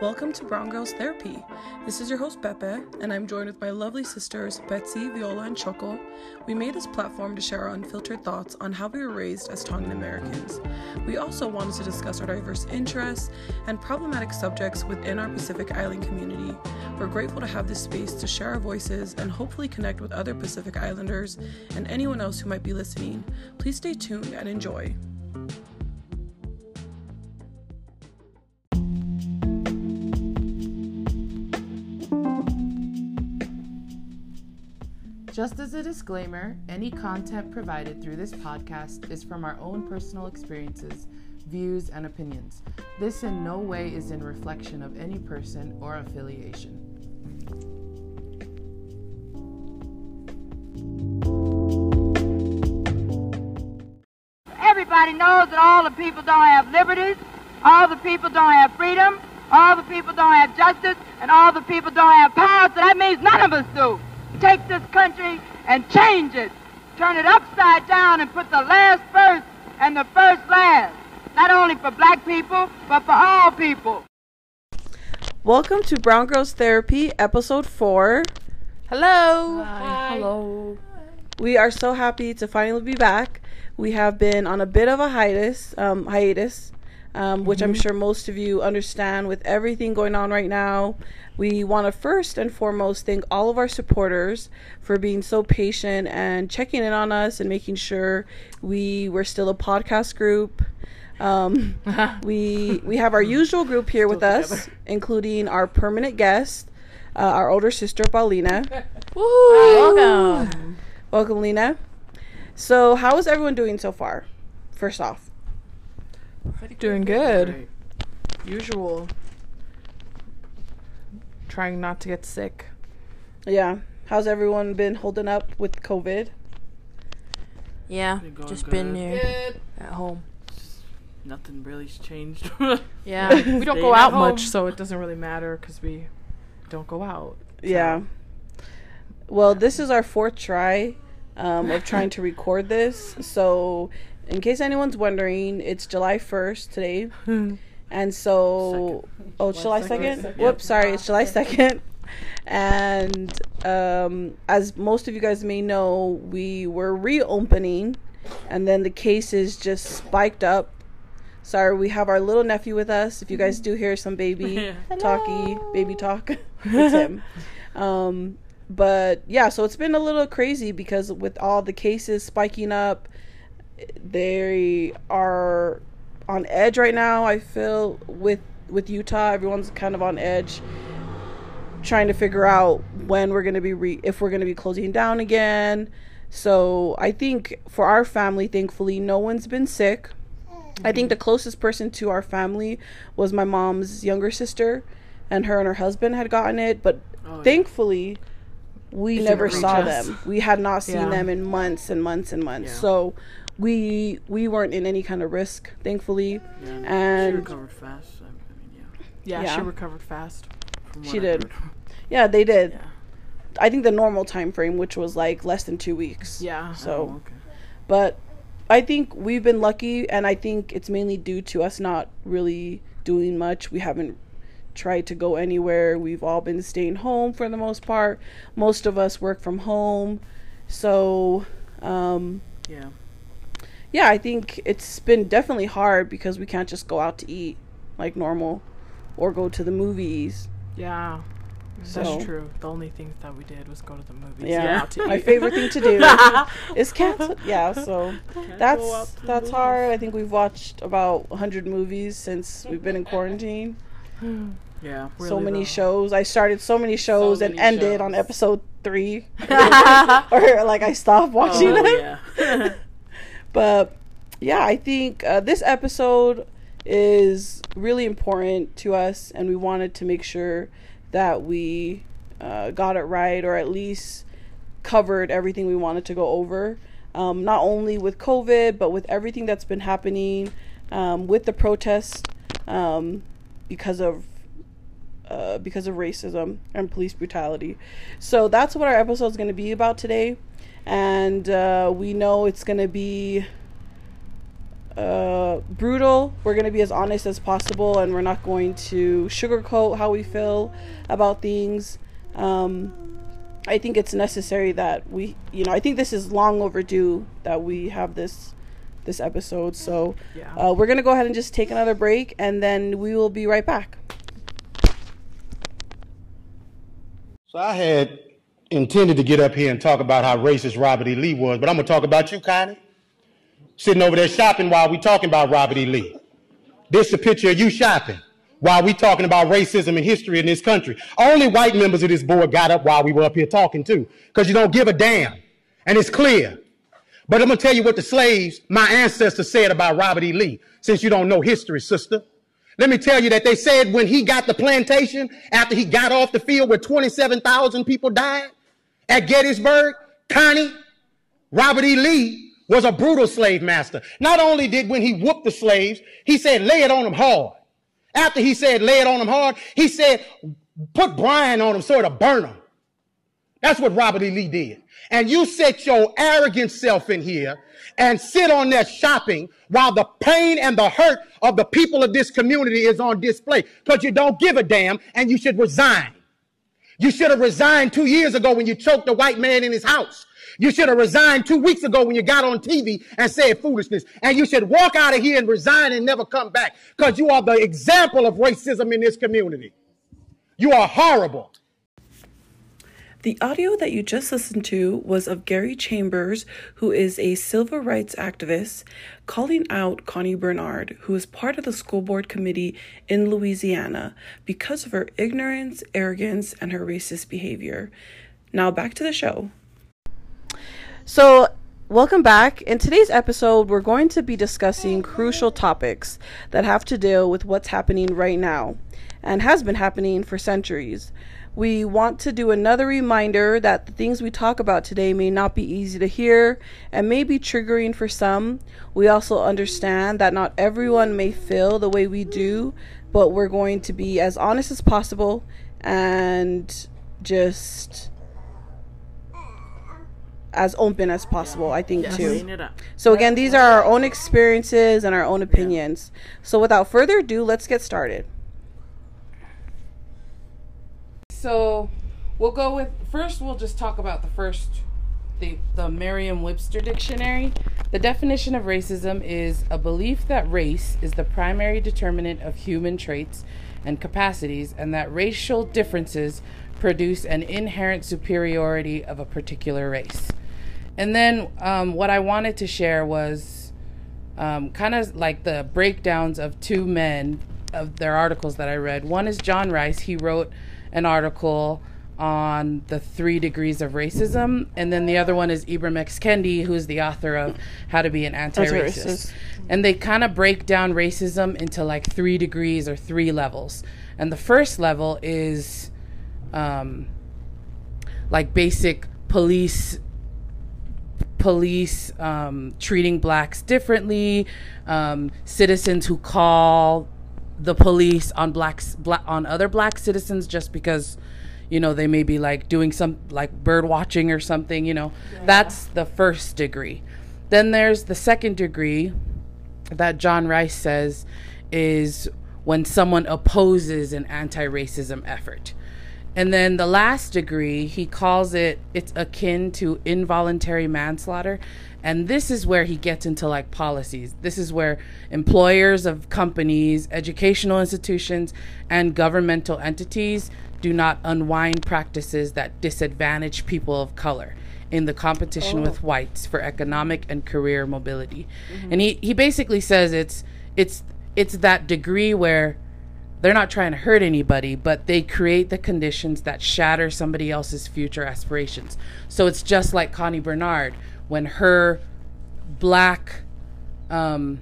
Welcome to Brown Girls Therapy. This is your host Beppe, and I'm joined with my lovely sisters Betsy, Viola, and Choco. We made this platform to share our unfiltered thoughts on how we were raised as Tongan Americans. We also wanted to discuss our diverse interests and problematic subjects within our Pacific Island community. We're grateful to have this space to share our voices and hopefully connect with other Pacific Islanders and anyone else who might be listening. Please stay tuned and enjoy. Just as a disclaimer, any content provided through this podcast is from our own personal experiences, views, and opinions. This in no way is in reflection of any person or affiliation. Everybody knows that all the people don't have liberties, all the people don't have freedom, all the people don't have justice, and all the people don't have power, so that means none of us do. Take this country and change it. Turn it upside down and put the last first and the first last. Not only for black people, but for all people. Welcome to Brown Girls Therapy, episode four. Hello. Hi. Hello. We are so happy to finally be back. We have been on a bit of a hiatus, um, hiatus, um, which I'm sure most of you understand with everything going on right now. We want to first and foremost thank all of our supporters for being so patient and checking in on us and making sure we were still a podcast group. Um, we we have our usual group here with us, including our permanent guest, uh, our older sister Paulina. Welcome. Welcome, Lena. So, how is everyone doing so far? First off, Doing good. Usual. Trying not to get sick. yeah. How's everyone been holding up with COVID? Yeah, Been going just been good. here at home. Nothing really's changed. Yeah, we don't go out much, so it doesn't really matter because we don't go out. Yeah. Well, this is our fourth try um, of trying to record this. So, in case anyone's wondering, it's July 1st today. And so, oh, it's July 2nd? Whoops, sorry, it's July 2nd. And um, as most of you guys may know, we were reopening, and then the cases just spiked up. Sorry, we have our little nephew with us. If you guys do hear some baby talky, baby talk, it's him. Um, but yeah, so it's been a little crazy because with all the cases spiking up, they are on edge right now. I feel with with Utah, everyone's kind of on edge, trying to figure out when we're gonna be re- if we're gonna be closing down again. So I think for our family, thankfully, no one's been sick. I think the closest person to our family was my mom's younger sister, and her and her husband had gotten it. But Oh, thankfully, we never saw us. them. We had not seen Yeah. them in months and months and months. Yeah. So we we weren't in any kind of risk, thankfully. Yeah, she recovered fast. I mean, yeah. Yeah, Yeah. she recovered fast. From She did. Yeah, they did. Yeah. I think the normal time frame, which was like less than two weeks. Yeah. So, Oh, okay. but I think we've been lucky, and I think it's mainly due to us not really doing much. We haven't tried to go anywhere. We've all been staying home for the most part. Most of us work from home, so um, Yeah. Yeah, I think it's been definitely hard because we can't just go out to eat like normal, or go to the movies. Yeah. So- That's true. The only thing that we did was go to the movies. Yeah, to my favorite thing to do is cancel. Yeah, so that's that's movies. hard. I think we've watched about 100 movies since we've been in quarantine. Yeah. so many though. shows. I started so many shows and many ended shows. on episode three, or like I stopped oh, watching Oh, them. yeah. But yeah, I think uh, this episode is really important to us, and we wanted to make sure that we uh, got it right, or at least covered everything we wanted to go over. Um, not only with COVID, but with everything that's been happening um, with the protests um, because of uh, because of racism and police brutality. So that's what our episode is going to be about today, and uh, we know it's going to be uh, brutal. We're going to be as honest as possible, and we're not going to sugarcoat how we feel about things. Um, I think it's necessary that we, you know, I think this is long overdue that we have this this episode. So Yeah. uh, we're gonna go ahead and just take another break, and then we will be right back. So I had intended to get up here and talk about how racist Robert E. Lee was, but I'm gonna talk about you, Connie. Sitting over there shopping while we talking about Robert E. Lee. This is a picture of you shopping while we talking about racism and history in this country. Only white members of this board got up while we were up here talking too, because you don't give a damn. And it's clear. But I'm gonna tell you what the slaves, my ancestors said about Robert E. Lee, since you don't know history, sister. Let me tell you that they said when he got the plantation, after he got off the field where 27,000 people died at Gettysburg, Connie, Robert E. Lee was a brutal slave master. Not only did when he whooped the slaves, he said, lay it on them hard. After he said, lay it on them hard, he said, put brine on them sort it'll burn them. That's what Robert E. Lee did. And you set your arrogant self in here and sit on that shopping while the pain and the hurt of the people of this community is on display because you don't give a damn and you should resign. You should have resigned two years ago when you choked a white man in his house. You should have resigned two weeks ago when you got on TV and said foolishness. And you should walk out of here and resign and never come back because you are the example of racism in this community. You are horrible. The audio that you just listened to was of Gary Chambers, who is a civil rights activist, calling out Connie Bernard, who is part of the school board committee in Louisiana because of her ignorance, arrogance, and her racist behavior. Now back to the show. So, welcome back. In today's episode, we're going to be discussing crucial topics that have to deal with what's happening right now and has been happening for centuries. We want to do another reminder that the things we talk about today may not be easy to hear and may be triggering for some. We also understand that not everyone may feel the way we do, but we're going to be as honest as possible and just as open as possible, I think, too. It up. So, again, these are our own experiences and our own opinions. So, without further ado, let's get started. So we'll go with first. We'll just talk about the first, the the Merriam-Webster dictionary. The definition of racism is a belief that race is the primary determinant of human traits and capacities, and that racial differences produce an inherent superiority of a particular race. And then um, what I wanted to share was um, kind of like the breakdowns of two men of their articles that I read. One is John Rice. He wrote an article on the three degrees of racism, and then the other one is Ibram X. Kendi, who's the author of How to Be an Anti-Racist. Anti-racist. And they kind of break down racism into like three degrees or three levels. And the first level is um, like basic police police um, treating blacks differently, um, citizens who call the police on blacks bla- on other black citizens just because you know they may be like doing some like bird watching or something you know? That's the first degree. Then there's the second degree that John Rice says is when someone opposes an anti-racism effort. And then the last degree, he calls it, it's akin to involuntary manslaughter. And this is where he gets into like policies. This is where employers of companies, educational institutions, and governmental entities do not unwind practices that disadvantage people of color in the competition with oh. whites for economic and career mobility. Mm-hmm. And he, he basically says it's it's it's that degree where they're not trying to hurt anybody, but they create the conditions that shatter somebody else's future aspirations. So it's just like Connie Bernard when her black um,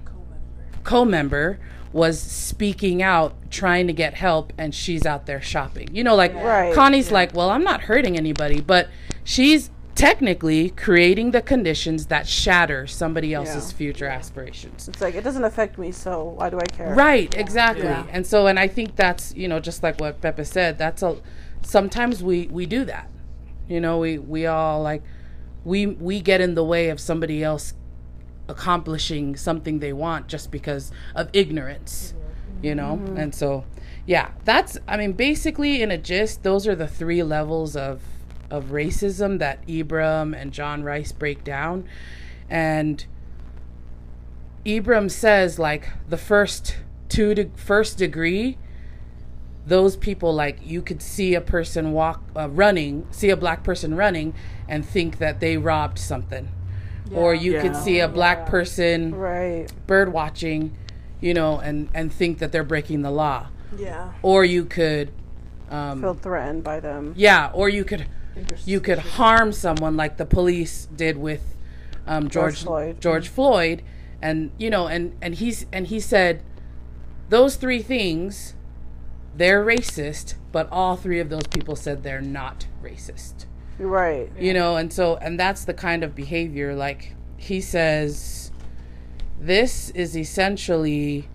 co-member was speaking out trying to get help and she's out there shopping you know like Right. connie's like well i'm not hurting anybody but she's technically creating the conditions that shatter somebody else's Yeah. future aspirations It's like, it doesn't affect me, so why do I care? Right, exactly. Yeah. And so and I think that's, you know, just like what Pepe said, that's a sometimes we we do that. You know, we we all like we we get in the way of somebody else accomplishing something they want just because of ignorance, mm-hmm. you know? Mm-hmm. And so, yeah, that's, I mean, basically, in a gist, those are the three levels of, of racism that Ibram and John Rice break down. And Ibram says, like, the first two to first degree, those people like you could see a person walk uh, running see a black person running and think that they robbed something or you could see a black person Right. bird watching you know and and think that they're breaking the law Yeah. or you could um, Feel threatened by them. yeah or you could you could harm someone like the police did with um, George Floyd. George Floyd and you know and and he's and he said those three things they're racist but all three of those people said they're not racist. Right. you know and so and that's the kind of behavior like he says this is essentially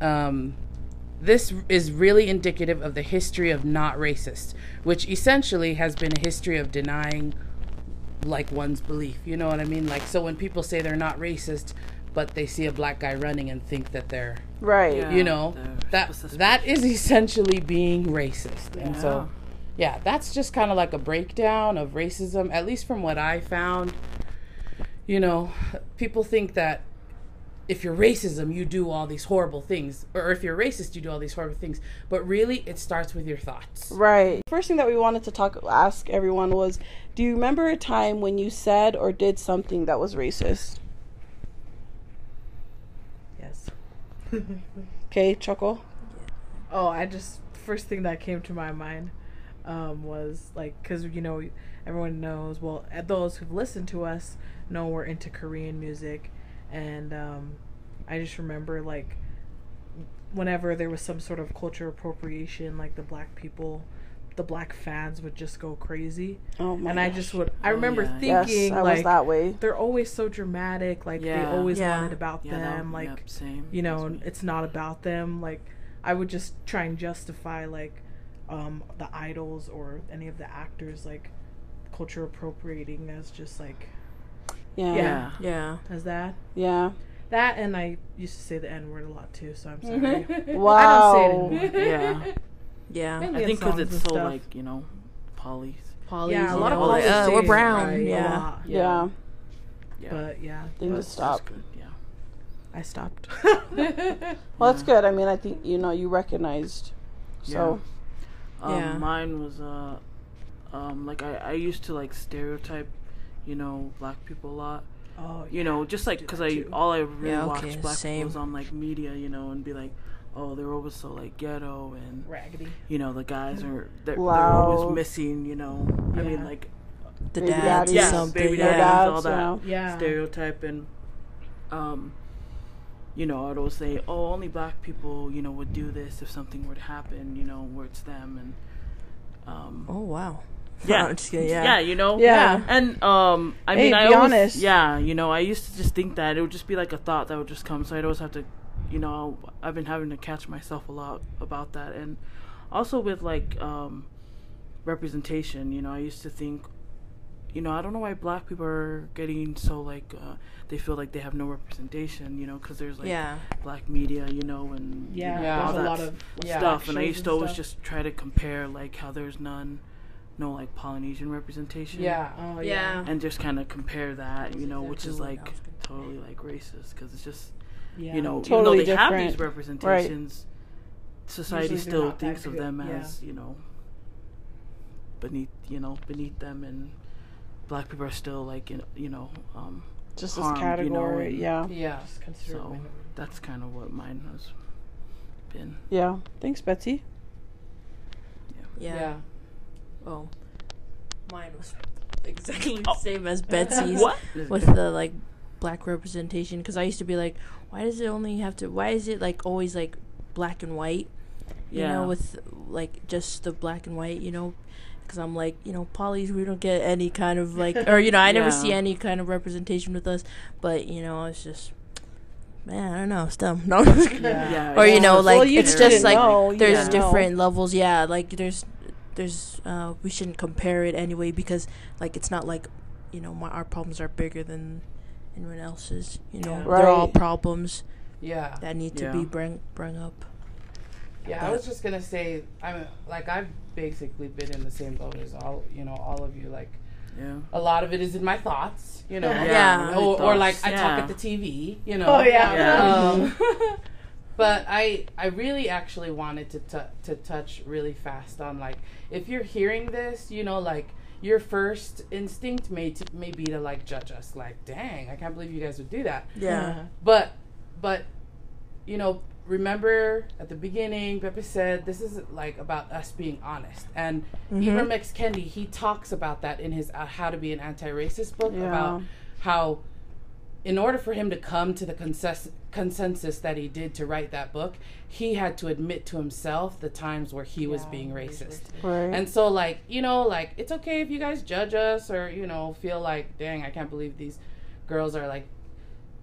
um this is really indicative of the history of not racist which essentially has been a history of denying like one's belief. You know what i mean? Like so when people say they're not racist but they see a black guy running and think that they're Right. Yeah. you know that that is essentially being racist and so yeah that's just kind of like a breakdown of racism at least from what i found you know people think that if you're racism you do all these horrible things or if you're racist you do all these horrible things but really it starts with your thoughts Right. First thing that we wanted to talk ask everyone was do you remember a time when you said or did something that was racist? Yes. Okay, chuckle. Oh, I just first thing that came to my mind um, was like because you know everyone knows well uh, those who've listened to us know we're into Korean music, and um, I just remember like whenever there was some sort of culture appropriation, like the black people, the black fans would just go crazy, Oh my and I gosh. just would I Oh, remember yeah. Yes, thinking I was like that way. they're always so dramatic, like they always Yeah. want it about yeah, that- them, like yep, same you know That's it's not about them like i would just try and justify like um the idols or any of the actors like culture appropriating as just like Yeah. yeah Yeah. as that Yeah. that and i used to say the n word a lot too so i'm sorry Wow. i don't say it anymore yeah Yeah. Mainly I think because it's so stuff. like you know polys Polys, yeah a lot you of know, like, uh, we're brown, right, a yeah. Yeah. yeah but yeah Things to That's stop. yeah i stopped Well, that's good. I mean, I think you know you recognized. So Um, Yeah. Mine was uh, um, like I, I used to like stereotype, you know, black people a lot. oh You know, just like because I too. all I really Yeah, watched black same. people was on like media, you know, and be like, oh, they're always so like ghetto and raggedy you know the guys are they're, they're always missing, you know. I mean like The Baby dads daddies. or yeah, something. baby yeah. daddies, all Dads, that yeah stereotype and um you know, I'd always say, oh, only black people, you know, would do this if something were to happen, you know, where it's them and um Oh wow. yeah, I'm just kidding, yeah. yeah, you know, Yeah. and um, I Hey, mean, I be always, honest. yeah, you know, I used to just think that it would just be like a thought that would just come, so I'd always have to, you know, I've been having to catch myself a lot about that, and also with like um, representation, you know, I used to think, you know, I don't know why black people are getting so like uh, they feel like they have no representation, you know, because there's like Yeah. black media, you know, and yeah, Yeah. all there's a lot of Yeah. stuff, and I used to always stuff. just try to compare like how there's none, no like Polynesian representation, yeah oh Yeah. and just kind of compare that, you know, which is like what I was gonna totally like racist because it's just yeah you know Totally even though they have these different. representations, society Usually still thinks of good, them yeah. as you know beneath you know beneath them, and black people are still like in, you know um, just this harmed, you know, category. and yeah. yeah just consider so that's kind of what mine has been. Yeah. Thanks, Betsy. Yeah. yeah Oh. Mine was exactly the same as Betsy's. What? with the like black representation because I used to be like, why does it only have to? Why is it like always like black and white? You Yeah. know, with like just the black and white. You know, because I'm like, you know, polys we don't get any kind of like, or you know, I never see any kind of representation with us. But you know, it's just. Man, I don't know. It's dumb. No, I'm just kidding. Yeah, or you know, like Well, you it's just like know, there's didn't know. different levels. Yeah, like there's there's uh we shouldn't compare it anyway because like it's not like you know my our problems are bigger than anyone else's. You know, Yeah. they're all problems Yeah. that need to Yeah. be bring bring up. Yeah, I was just gonna say, I'm like I've basically been in the same boat as all you know, all of you. Like Yeah. a lot of it is in my thoughts, you know, Yeah. really or, or like thoughts, I talk at the TV, you know. Oh yeah. Yeah. Um, but I I really actually wanted to t- to touch really fast on like if you're hearing this, you know, like your first instinct may t- may be to like judge us, like, dang, I can't believe you guys would do that. Yeah. But but you know, remember at the beginning, Pepe said this is like about us being honest. And Ibram X Kendi, he talks about that in his uh, How to Be an Anti-Racist book Yeah. about how in order for him to come to the consensus consensus that he did to write that book, he had to admit to himself the times where he was being racist. Right. And so, like, you know, like, it's okay if you guys judge us or, you know, feel like, dang, I can't believe these girls are, like,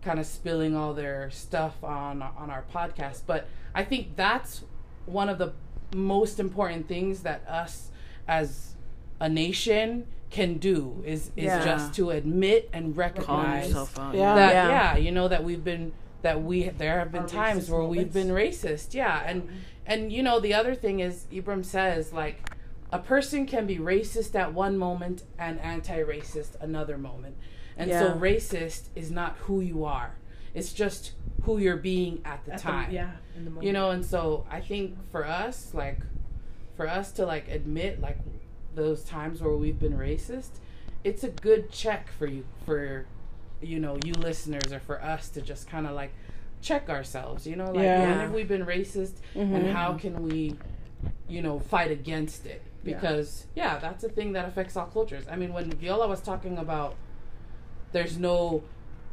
kind of spilling all their stuff on on our podcast. But I think that's one of the most important things that us as a nation can do is is Yeah. just to admit and Calling recognize yourself. Yeah. that Yeah. yeah. you know that we've been that we there have been Our times racist where we've been racist yeah and and you know the other thing is Ibram says like a person can be racist at one moment and anti-racist another moment and so racist is not who you are it's just who you're being at the At the- time yeah. In the moment. you know and so i think for us like for us to like admit like those times where we've been racist it's a good check for you for you know you listeners or for us to just kind of like check ourselves you know like Yeah. when have we been racist and Mhm. how can we you know fight against it because yeah. that's a thing that affects all cultures i mean when viola was talking about there's no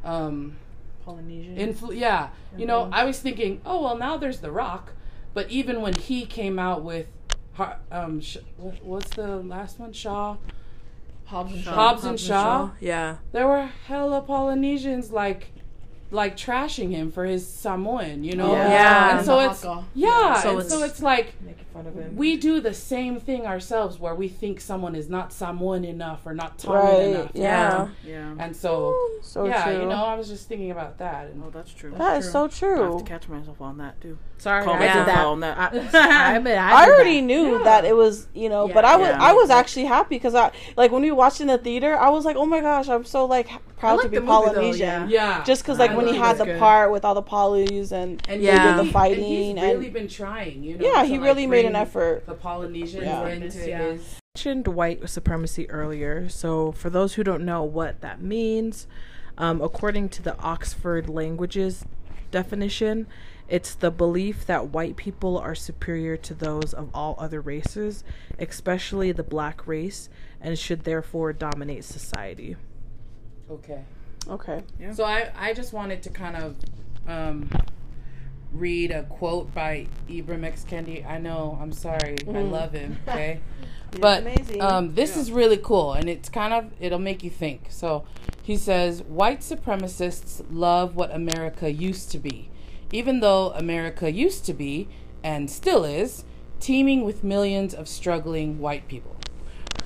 um Polynesian. Influ- yeah. You know. I was thinking, oh well, now there's The Rock, but even when he came out with, Har- um, Sh- what's the last one? Shaw. Hobbs and Shaw. Hobbs and Shaw. Yeah. There were hella Polynesians like, like trashing him for his Samoan. You know. Yeah. Yeah. And so it's haka. yeah, So and it's- so it's like Making fun of him. we do the same thing ourselves, where we think someone is not Samoan enough or not Tongan Right. enough. Yeah. Yeah. And so So yeah, true. you know, I was just thinking about that. And Oh, that's true. that is so true. I have to catch myself on that too. Sorry, Call I myself did that. on that. I, I, admit, I, I already that. knew that it was, you know, Yeah. but I was Yeah. I was actually happy because I like when we watched in the theater, I was like, oh my gosh, I'm so like h- proud to be the movie, though, Polynesian. yeah, Just because like I when he had the good. part with all the polys and and Yeah. he did the really- and he's really been trying, you know. yeah, he really made an effort. The Polynesians Yeah. into Yeah. his mentioned white supremacy earlier. So, for those who don't know what that means, um, according to the Oxford Languages definition, it's the belief that white people are superior to those of all other races, especially the black race, and should therefore dominate society. okay. Okay. Yeah. So I I just wanted to kind of um, read a quote by Ibram X Kendi. I know, I'm sorry, I love him. Okay. But um, this is really cool, and it's kind of it'll make you think. So, he says, "White supremacists love what America used to be, even though America used to be and still is teeming with millions of struggling white people.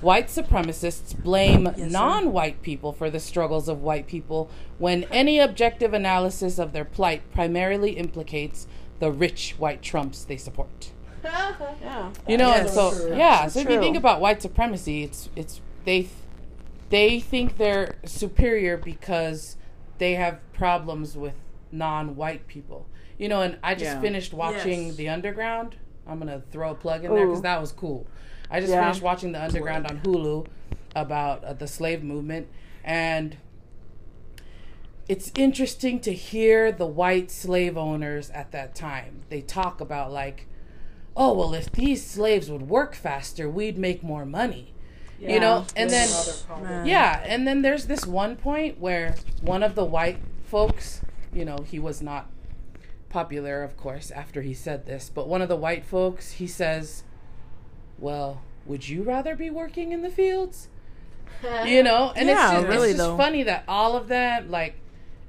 White supremacists blame non-white people for the struggles of white people when any objective analysis of their plight primarily implicates the rich white Trumps they support." Yeah. You know, and so True. yeah. That's So if you think about white supremacy, it's it's they they think they're superior because they have problems with non-white people. You know, and I just Yeah. finished watching Yes. The Underground. I'm gonna throw a plug in there because that was cool. I just Yeah. finished watching The Underground on Hulu about uh, the slave movement, and it's interesting to hear the white slave owners at that time. They talk about like, oh well, if these slaves would work faster, we'd make more money. You know, and then yeah, and then there's this one point where one of the white folks, you know, he was not popular, of course, after he said this, but one of the white folks, he says, "Well, would you rather be working in the fields?" You know, and Yeah, it's just, really it's just funny that all of them, like,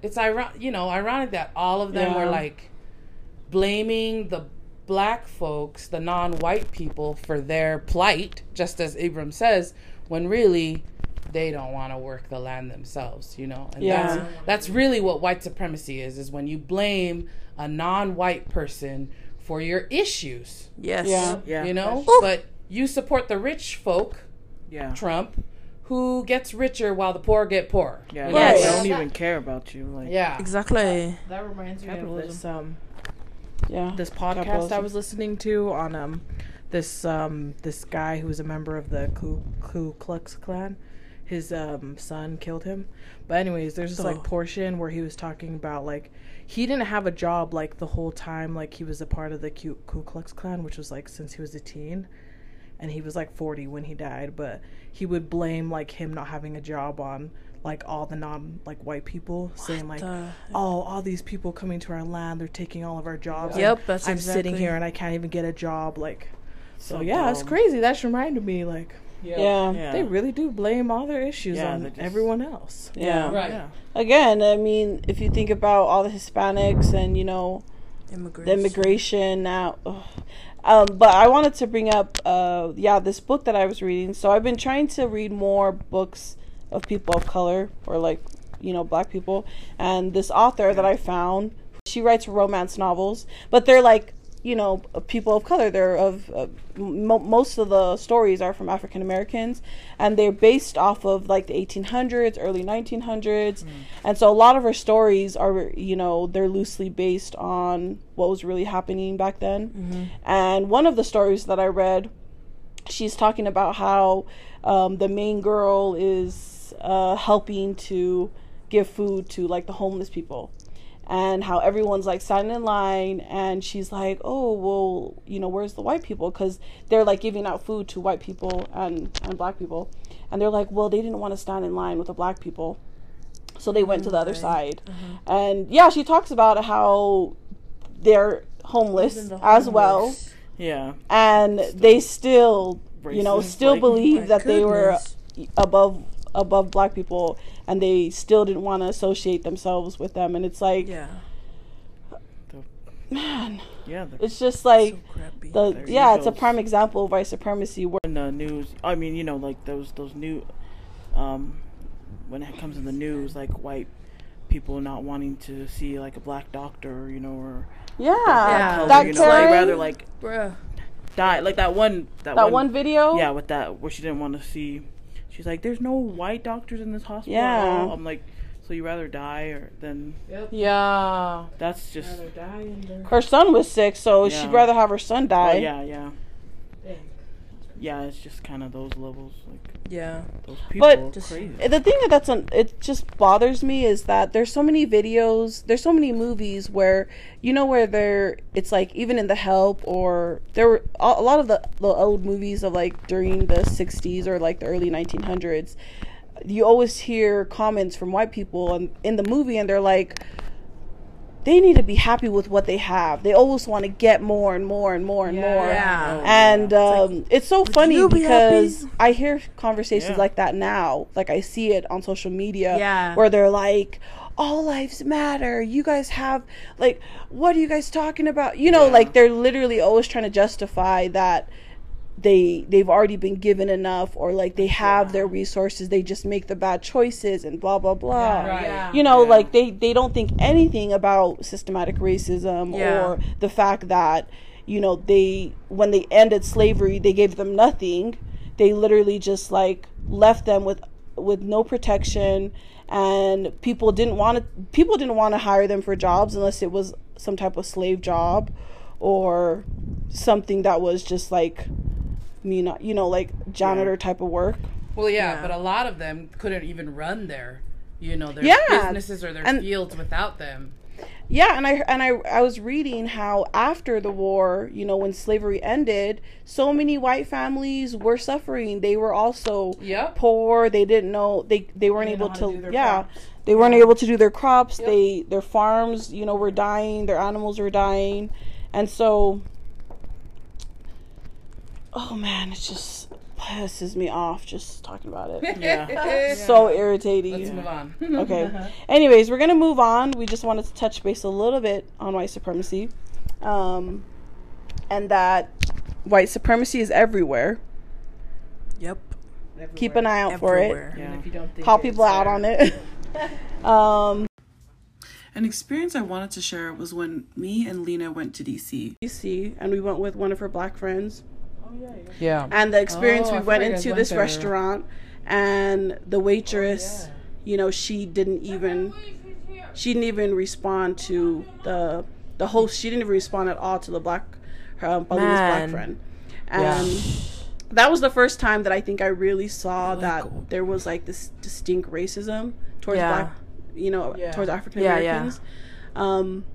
it's ironic, you know, ironic that all of them were like blaming the black folks, the non-white people, for their plight, just as Ibram says, when really they don't want to work the land themselves, you know. And Yeah. that's that's really what white supremacy is is when you blame a non-white person for your issues, Yes. Yeah. Yeah. you know? But you support the rich folk, Yeah. Trump, who gets richer while the poor get poorer. Yeah. You know? They don't even care about you. Like. yeah. Exactly. That reminds me of this um Yeah. this podcast I was listening to on um this um this guy who was a member of the Ku, Ku Klux Klan. His um son killed him. But anyways, there's this Oh. like portion where he was talking about like he didn't have a job like the whole time like he was a part of the Ku, Ku Klux Klan, which was like since he was a teen. And he was like 40 when he died, but he would blame like him not having a job on like all the non like white people saying like the- oh all these people coming to our land they're taking all of our jobs Yep, and that's i'm sitting here and i can't even get a job like so, So yeah it's crazy that's reminded me like Yeah. Yeah. they really do blame all their issues Yeah, on just- everyone else Yeah. Right. yeah Again, I mean, if you think about all the Hispanics and you know Immigration. the immigration now. ugh. Um, but I wanted to bring up, uh, yeah, this book that I was reading. So I've been trying to read more books of people of color or like, you know, black people. And this author that I found, she writes romance novels, but they're like, you know, people of color. They're of uh, mo- most of the stories are from African Americans, and they're based off of like the 1800s, early 1900s, and so a lot of her stories are, you know, they're loosely based on what was really happening back then. And one of the stories that I read, she's talking about how um, the main girl is uh, helping to give food to like the homeless people and how everyone's like standing in line and she's like oh well you know where's the white people? Because they're like giving out food to white people and and black people. And they're like well they didn't want to stand in line with the black people. So they went to the other side. Uh-huh. And yeah she talks about how they're homeless Even the as well. Yeah. and they still you know still like- believe My that they were above above black people and they still didn't want to associate themselves with them and it's like Yeah. man Yeah. It's just like so the Their yeah it's a prime example of white supremacy where in the news, I mean, you know, like those those new, um, when it comes in the news, like white people not wanting to see like a black doctor, you know, or yeah, Yeah. color, that you know, they Karen, rather like Bruh. die, like that one that, that one video yeah, with that where she didn't want to see. She's like, "There's no white doctors in this hospital." Yeah. at all." I'm like, so you rather die or than Yeah. that's just. her son was sick so Yeah. she'd rather have her son die. Oh, die yeah, yeah. Yeah, it's just kind of those levels, like Yeah. those people But are just- crazy. the thing that that's un- it just bothers me is that there's so many videos there's so many movies where you know where there it's like even in the help or there were a a lot of the, the old movies of like during the 60s or like the early 1900s you always hear comments from white people and in the movie and they're like they need to be happy with what they have they always want to get more and more and more and more Yeah. and um, it's so funny be because happy? I hear conversations Yeah. like that now. Like I see it on social media, Yeah. where they're like, "All lives matter." You guys have like, what are you guys talking about? You know, Yeah. like they're literally always trying to justify that they they've already been given enough, or like they have their resources. They just make the bad choices and blah blah blah. Right. You know, Yeah. like they they don't think anything about systematic racism Yeah. or the fact that you know they when they ended slavery they gave them nothing they literally just like left them with with no protection and people didn't want to people didn't want to hire them for jobs unless it was some type of slave job or something that was just like you know you know like janitor type of work Well, yeah, Yeah. but a lot of them couldn't even run their, you know, their Yeah. businesses or their And- fields without them. Yeah, and I and I I was reading how after the war, you know, when slavery ended, so many white families were suffering. They were also Yep. poor. They didn't know they they weren't didn't able to to, yeah. crops. They weren't able to do their crops. They their farms, you know, were dying. Their animals were dying, and so. Oh man, it just pisses me off just talking about it. Yeah. So irritating Let's move on. okay. Anyways, we're gonna move on. We just wanted to touch base a little bit on white supremacy, um, and that white supremacy is everywhere. Yep. keep an eye out for it. Everywhere. And if you don't think Call people it's out on it. um, An experience I wanted to share was when me and Lena went to DC. DC, and we went with one of her black friends. Yeah. And the experience Oh, we I went forgot you guys into went this there. restaurant, and the waitress, you know, she didn't even, she didn't even respond to the the host. She didn't even respond at all to the black, her um, Paulina's black friend, and that was the first time that I think I really saw that there was like this distinct racism towards Yeah. black, you know, towards African Yeah, yeah. Americans. Um,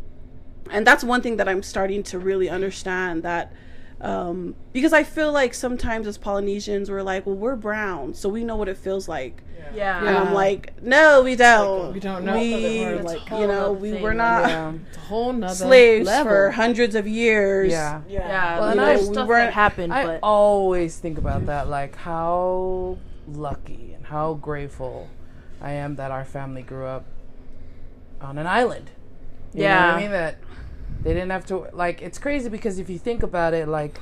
and that's one thing that I'm starting to really understand that um, because I feel like sometimes as Polynesians we're like, well, we're brown, so we know what it feels like, Yeah. and I'm like, no, we don't. we don't know. We, like, you know, we were not Yeah. It's a whole nother slaves level. for hundreds of years. Yeah. Yeah. Well, and and there's I- stuff we weren't- that happened, I but always think about that, like how lucky and how grateful I am that our family grew up on an island. You know what Yeah. I mean? That they didn't have to like it's crazy because if you think about it, like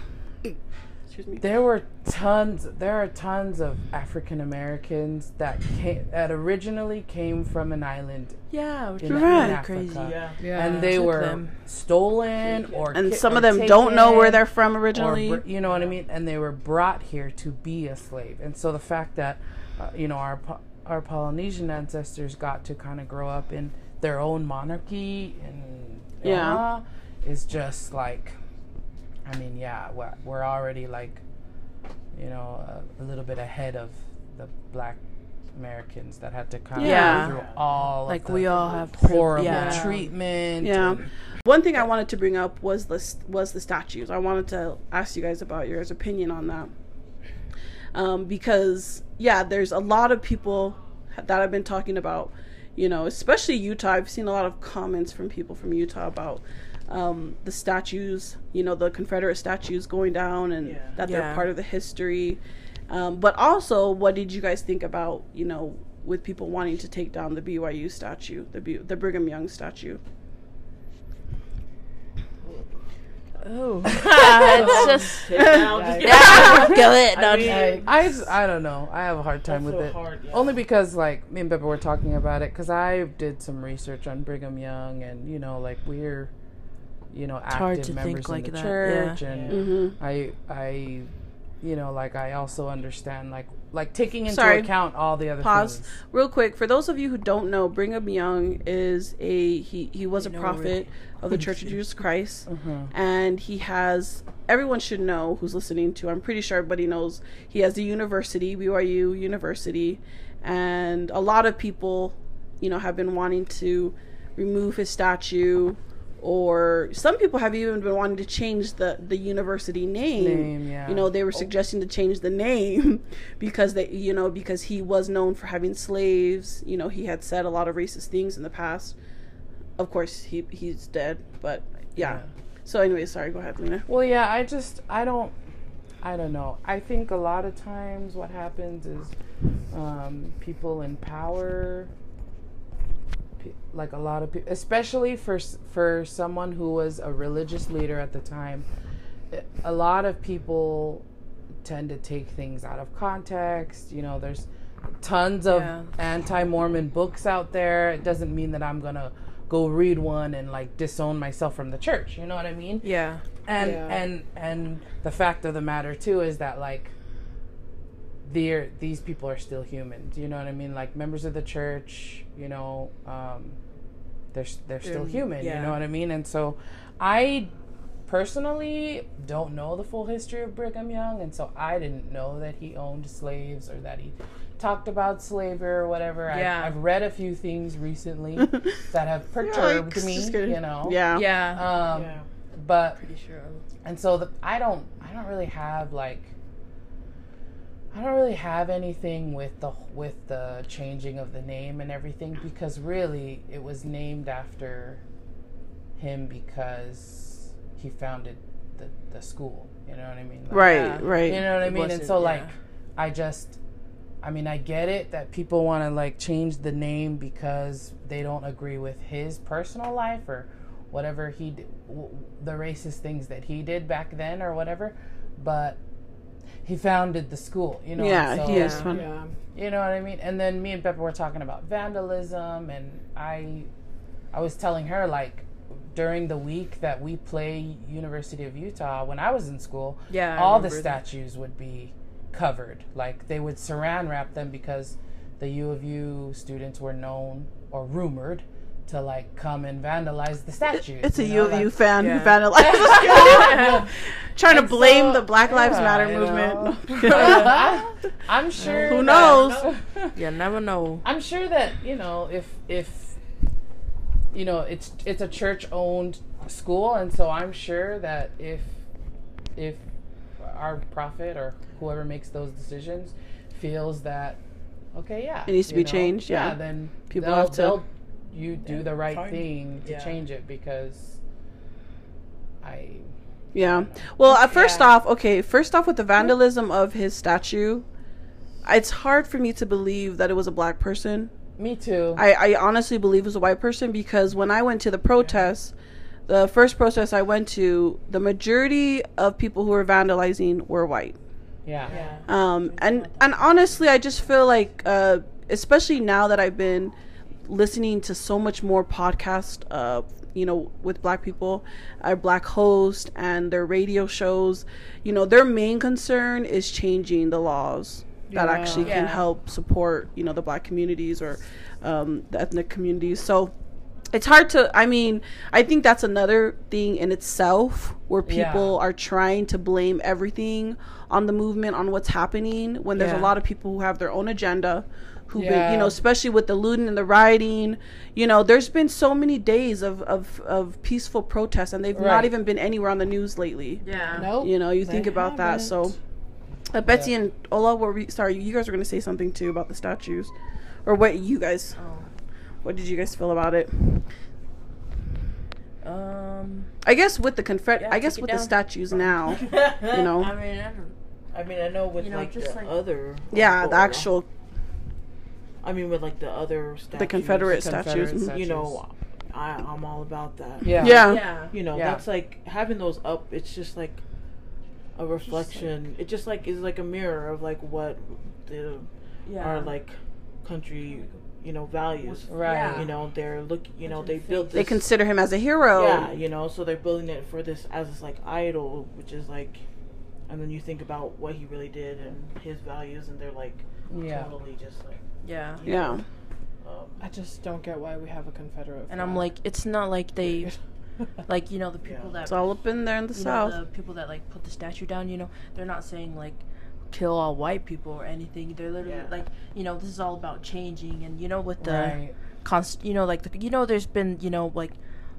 Excuse me. there were tons there are tons of African Americans that came that originally came from an island yeah, which is really Africa. crazy. Yeah. yeah. And they Took were them. stolen or And ki- some of them don't know where they're from originally. br- you know what I mean, and they were brought here to be a slave. And so the fact that uh, you know our our Polynesian ancestors got to kind of grow up in their own monarchy and Yeah. is just like, I mean, yeah, we're, we're already like, you know, a, a little bit ahead of the black Americans that had to come Yeah. through all of Like the we all have horrible yeah. treatment. Yeah. One thing I wanted to bring up was the was the statues. I wanted to ask you guys about your opinion on that, um, because yeah, there's a lot of people that I've been talking about. You know, especially Utah. I've seen a lot of comments from people from Utah about um, the statues. You know, the Confederate statues going down, and that they're Yeah. part of the history. Um, but also, what did you guys think about you know with people wanting to take down the BYU statue, the B- the Brigham Young statue? Oh, it's just Take down, just get yeah, kill it. No, mean, I, I don't know. I have a hard time with so it. hard, yeah. Only because like me and Pepper were talking about it because I did some research on Brigham Young and you know like we're you know hard active to members think like in the that, church yeah. and Mm-hmm. I I you know like I also understand like like taking into Sorry. account all the other things. Pause things. real quick for those of you who don't know. Brigham Young is a he. He was a know prophet of the Church of Jesus Christ, Mm-hmm. and he has. Everyone should know who's listening to. I'm pretty sure everybody knows he has the university, BYU University, and a lot of people, you know, have been wanting to remove his statue. Or some people have even been wanting to change the, the university name. Name, yeah. You know, they were suggesting to change the name because they you know because he was known for having slaves you know he had said a lot of racist things in the past of course he he's dead but yeah, Yeah. so anyway sorry go ahead lena Well, yeah, I just I don't I don't know. I think a lot of times what happens is um, people in power, like a lot of people, especially for for someone who was a religious leader at the time, a lot of people tend to take things out of context. You know, there's tons of Yeah. anti-Mormon books out there. It doesn't mean that I'm gonna go read one and like disown myself from the church. You know what I mean? yeah, and Yeah. and and the fact of the matter too is that like they're these people are still humans you know what i mean like members of the church you know um they're they're still Um, human you know what i mean and so i personally don't know the full history of brigham young and so i didn't know that he owned slaves or that he talked about slavery or whatever Yeah. I, i've read a few things recently that have perturbed Yikes, me you know yeah yeah. um Yeah. but Pretty sure. and so the, I don't I don't really have like I don't really have anything with the with the changing of the name and everything because really it was named after him because he founded the, the school. You know what I mean? Like, right Yeah. right You know what I mean? And so yeah. like I just I mean I get it that people want to like change the name because they don't agree with his personal life or whatever he did, the racist things that he did back then or whatever, but he founded the school. You know. Yeah, so- he is fun. Yeah. You know what I mean? And then me and Pepper were talking about vandalism, and I, I was telling her like, during the week that we play University of Utah when I was in school, Yeah, all the remember that. statues would be covered. Like they would saran wrap them because the U of U students were known or rumored to like come and vandalize the statues. It's a you U know, of U fan Yeah. who vandalized the school. Trying to blame so- the Black Lives yeah, Matter movement. know. I'm sure. Who that- knows? You never know. I'm sure that you know if if you know it's it's a church owned school, and so I'm sure that if if our prophet or whoever makes those decisions feels that okay, yeah, It needs to you be changed, yeah. yeah, then People have to- they'll- you do the right fine. thing to Yeah. change it because I Yeah. Well, uh, first Yeah. off, okay, first off with the vandalism of his statue, it's hard for me to believe that it was a black person. me too. I, I honestly believe it was a white person because when I went to the protests, the first protest I went to, the majority of people who were vandalizing were white. Yeah. Yeah. Um, and and honestly, I just feel like, uh, especially now that I've been listening to so much more podcast, uh, you know, with black people, our black hosts and their radio shows, you know, their main concern is changing the laws that Yeah. actually can help support, you know, the black communities or um, the ethnic communities. So it's hard to i mean i think that's another thing in itself where Yeah. people are trying to blame everything on the movement on what's happening when there's Yeah. a lot of people who have their own agenda who've been you know especially with the looting and the rioting you know there's been so many days of of, of peaceful protests and they've not even been anywhere on the news lately Yeah. Nope. you know you they think about that so uh, betsy and ola were we, sorry you guys were going to say something too about the statues or what you guys Oh. What did you guys feel about it Um. I guess with the confed, Yeah, I guess take it with the statues now, you know, I mean, I don't. I mean, I know with You know, like just the like- other. yeah, the actual I mean, with like the other statues, the Confederate The statues. Confederate mhm. You know, I I'm all about that. Yeah. Yeah. Yeah. You know, Yeah. that's like having those up. It's just like a reflection. it just like is like a mirror of like what the Yeah. our like country, you know, values. Right. Yeah. You know, they're look. You know, they built. This, They consider him as a hero. Yeah, you know, so they're building it for this as this like idol, which is like, and then you think about what he really did and his values, and they're like Yeah. totally just like. Yeah. you Yeah. know, Um, I just don't get why we have a Confederate. And I'm like, it's not like they, like you know, the people Yeah. that It's all up in there in the south. know, the people that like put the statue down, you know, they're not saying like kill all white people or anything. They're literally Yeah. like, you know, this is all about changing and you know with the Right. const, you know, like the, you know, there's been, you know, like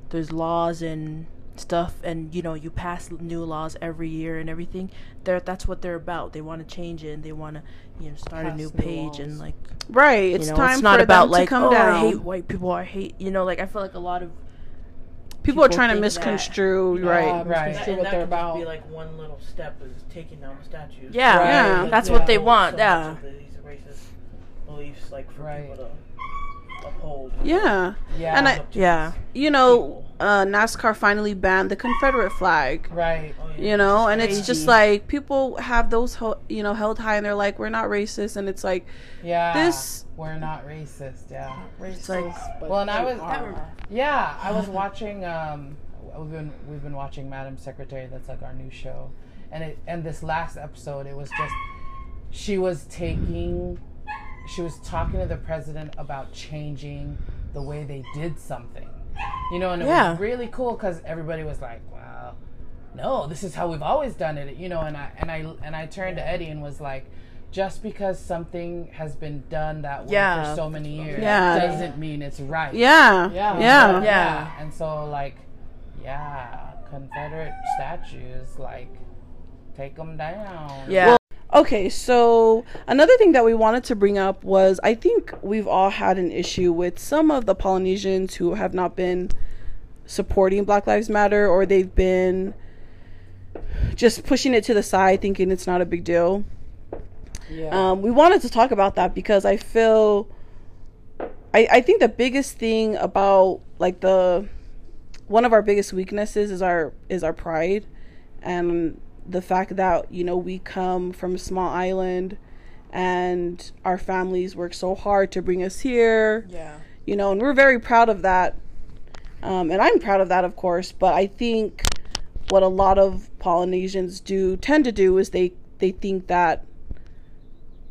there's laws and stuff and you know you pass new laws every year and everything they're that's what they're about they want to change it and they want to you know start a new new page and like right. It's you know time it's not for about them like to come oh down. i hate white people i hate you know like i feel like a lot of people are trying to think that- misconstrue, Yeah, right? Right. misconstrue and what they're about. be like one little step is taking down the statues. Yeah, Right. Yeah. Like, that's you what they want, so yeah. much of These racist beliefs, like for Right. people to uphold. Yeah. Yeah. And I, yeah you know, uh, NASCAR finally banned the Confederate flag. right. Oh, yeah. You know, and it's just like people have those, ho- you know, held high, and they're like, we're not racist, and it's like, Yeah. This- we're not racist. Yeah. it's like Well, and I was- are. Yeah, I was watching. Um, we've been we've been watching Madam Secretary. That's like our new show, and it and this last episode, it was just she was taking, she was talking to the president about changing the way they did something, you know, and it Yeah. was really cool because everybody was like, "Wow, no, this is how we've always done it," you know, and I and I and I turned to Eddie and was like. Just because something has been done that way Yeah. for so many years Yeah. doesn't mean it's right. yeah, Yeah. yeah, Yeah. And so like, yeah, Confederate statues, like, take them down. yeah Well, Okay, so another thing that we wanted to bring up was I think we've all had an issue with some of the Polynesians who have not been supporting Black Lives Matter or they've been just pushing it to the side, thinking it's not a big deal. yeah, Um, we wanted to talk about that because I feel, I, I think the biggest thing about like the, one of our biggest weaknesses is our is our pride, and the fact that you know we come from a small island and our families work so hard to bring us here. Yeah. you know and we're very proud of that. Um, and i'm proud of that of course but i think what a lot of polynesians do tend to do is they they think that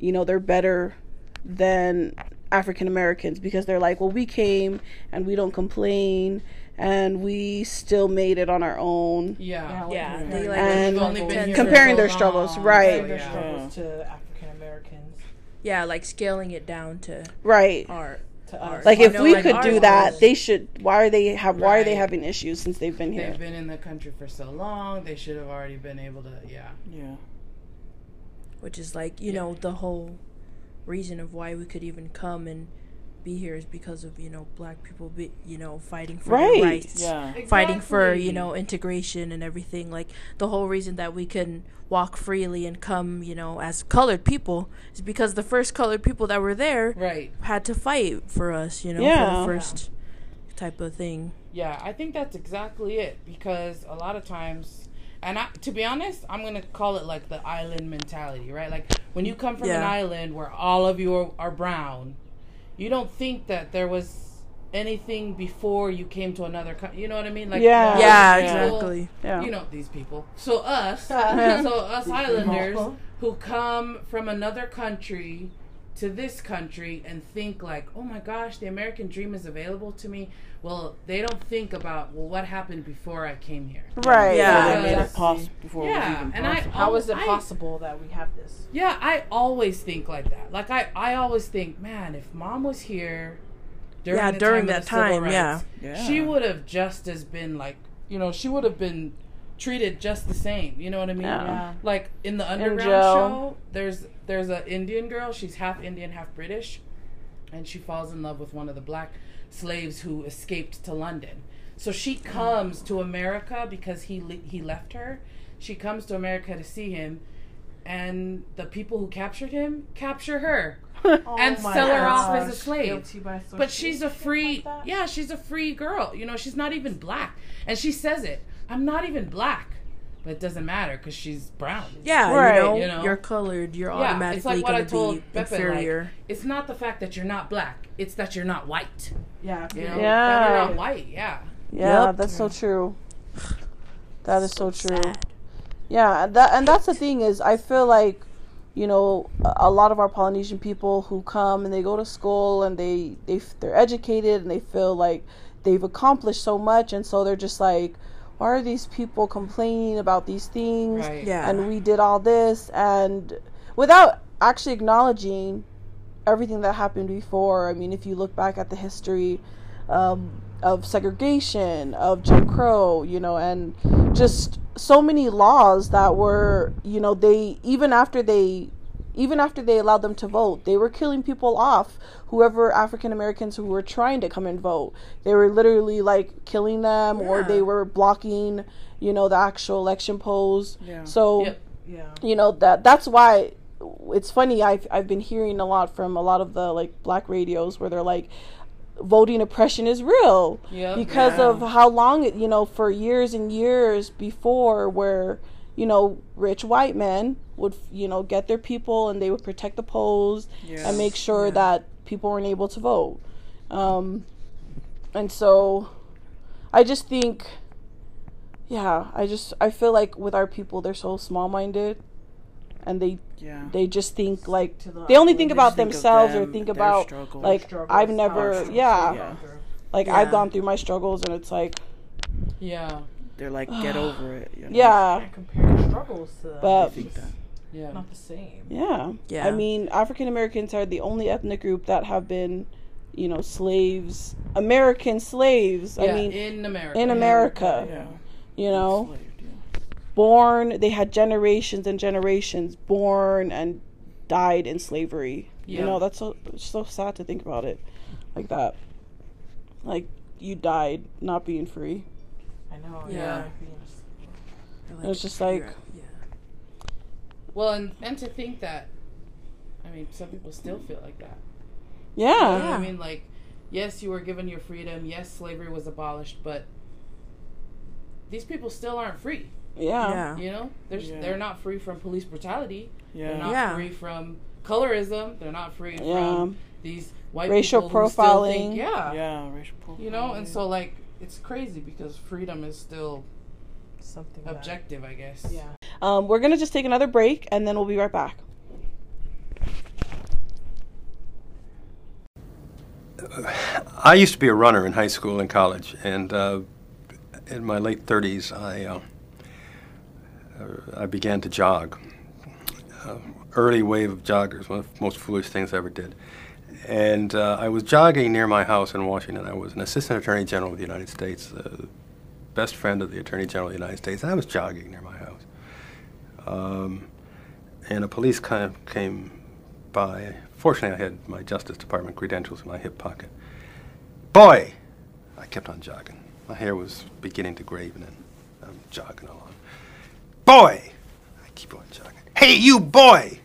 you know they're better than african americans because they're like well we came and we don't complain and we still made it on our own Yeah. Yeah. They like And We've only been here for comparing their struggles, long, right. their yeah. struggles to African Americans. yeah, like scaling it down to right art. To us. like if know, we like could do that laws. they should why are they have why are they having issues since they've been here They've been in the country for so long. They should have already been able to. Yeah. Yeah. which is like you know the whole reason of why we could even come and be here is because of you know black people be you know fighting for Right. their rights Yeah. fighting for you know integration and everything like the whole reason that we can walk freely and come you know as colored people is because the first colored people that were there Right. had to fight for us you know Yeah. for the first type of thing Yeah, I think that's exactly it because a lot of times, and I, to be honest, I'm gonna call it like the island mentality, right? Like when you come from an island where all of you are, are brown, you don't think that there was anything before you came to another country. You know what I mean? Like Yeah. all yeah people- exactly yeah You know these people. So us, so us islanders who come from another country to this country and think like, "Oh my gosh, the American dream is available to me." Well, they don't think about, "Well, what happened before I came here?" right Yeah. They made it Because- possible before it was Yeah, even and I possible. How is it I- possible that we have this? Yeah, I always think like that. Like I, I always think, man, if mom was here during Yeah, the during time of that the civil time, rights, yeah. Yeah. she would have just as been like, you know, she would have been treated just the same. You know what I mean? Yeah. Yeah. Like in the underground jail. show, there's there's an Indian girl. She's half Indian, half British, and she falls in love with one of the black slaves who escaped to London. So she hmm. comes to America because he le- he left her. She comes to America to see him, and the people who captured him capture her and my sell her off as a slave. But she's a free, like yeah, she's a free girl. You know, she's not even black, and she says it. I'm not even black, but it doesn't matter because she's brown. yeah Right. you, know, You know? you're colored you're Yeah, it's automatically like what I going to told be Pepe. inferior Like, it's not the fact that you're not black; it's that you're not white. Yeah. You know, Yeah. that you're not white. Yeah, yeah Yep. that's so true that is so true sad. Yeah, and that and that's the thing is I feel like you know a a lot of our Polynesian people who come and they go to school and they they they're educated and they feel like they've accomplished so much and so they're just like why are these people complaining about these things right. yeah and we did all this and without actually acknowledging everything that happened before. I mean, if you look back at the history um, of segregation, of Jim Crow, you know, and just so many laws that were, you know, they even after they even after they allowed them to vote, they were killing people off. Whoever African Americans who were trying to come and vote, they were literally like killing them, or they were blocking, you know, the actual election polls. Yeah. So Yep. Yeah. you know that that's why it's funny I've I've been hearing a lot from a lot of the like black radios where they're like voting oppression is real Yep. because Yeah. of how long it you know for years and years before where you know rich white men would you know get their people and they would protect the polls Yeah. and make sure that people weren't able to vote um and so i just think yeah i just i feel like with our people they're so small-minded and they Yeah. they just think like To the they only think about think of themselves or think about struggles. like Struggles, i've never struggles yeah Yeah. like Yeah. i've gone through my struggles and it's like Yeah, They're like, get over it. You know? yeah Can't compare struggles to that. But- I think that. Yeah. not the same. yeah Yeah. i mean african americans are the only ethnic group that have been you know slaves american slaves i Yeah, mean in America. in america Yeah. you know Enslaved, yeah. born they had generations and generations born and died in slavery Yeah. you know that's so so sad to think about it like that like you died not being free I know. Yeah. Yeah. It's just like- yeah. Well, and and to think that, I mean, some people still feel like that. yeah, You know Yeah. I mean, like, yes, you were given your freedom. Yes, slavery was abolished, but these people still aren't free. Yeah. Yeah. You know, they're Yeah. they're not free from police brutality. Yeah. They're not Yeah. free from colorism. They're not free Yeah. from these white Racial people who still think- profiling. yeah. Yeah, racial profiling. You know, and so like it's crazy because freedom is still Something that- objective, I guess. Yeah. Um, we're gonna just take another break and then we'll be right back. I used to be a runner in high school and college, and uh, in my late 30s, I uh, uh, I began to jog. Uh, early wave of joggers, one of the most foolish things I ever did. And uh, I was jogging near my house in Washington. I was an assistant attorney general of the United States, uh, best friend of the attorney general of the United States. I was jogging near my um, and a police kind of came by. Fortunately, I had my Justice Department credentials in my hip pocket. Boy! I kept on jogging. My hair was beginning to graven, and I'm jogging along. Boy! I keep on jogging. Hey, you boy!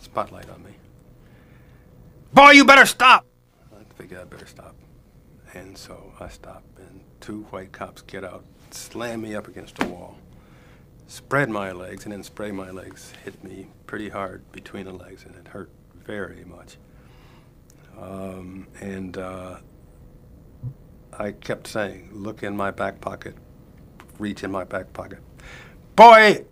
Spotlight on me. Boy, you better stop! I figured I better stop. And so I stop, and two white cops get out, slam me up against a wall, spread my legs, and then spray my legs. Hit me pretty hard between the legs, and it hurt very much. Um, and uh, I kept saying, look in my back pocket, reach in my back pocket. Boy,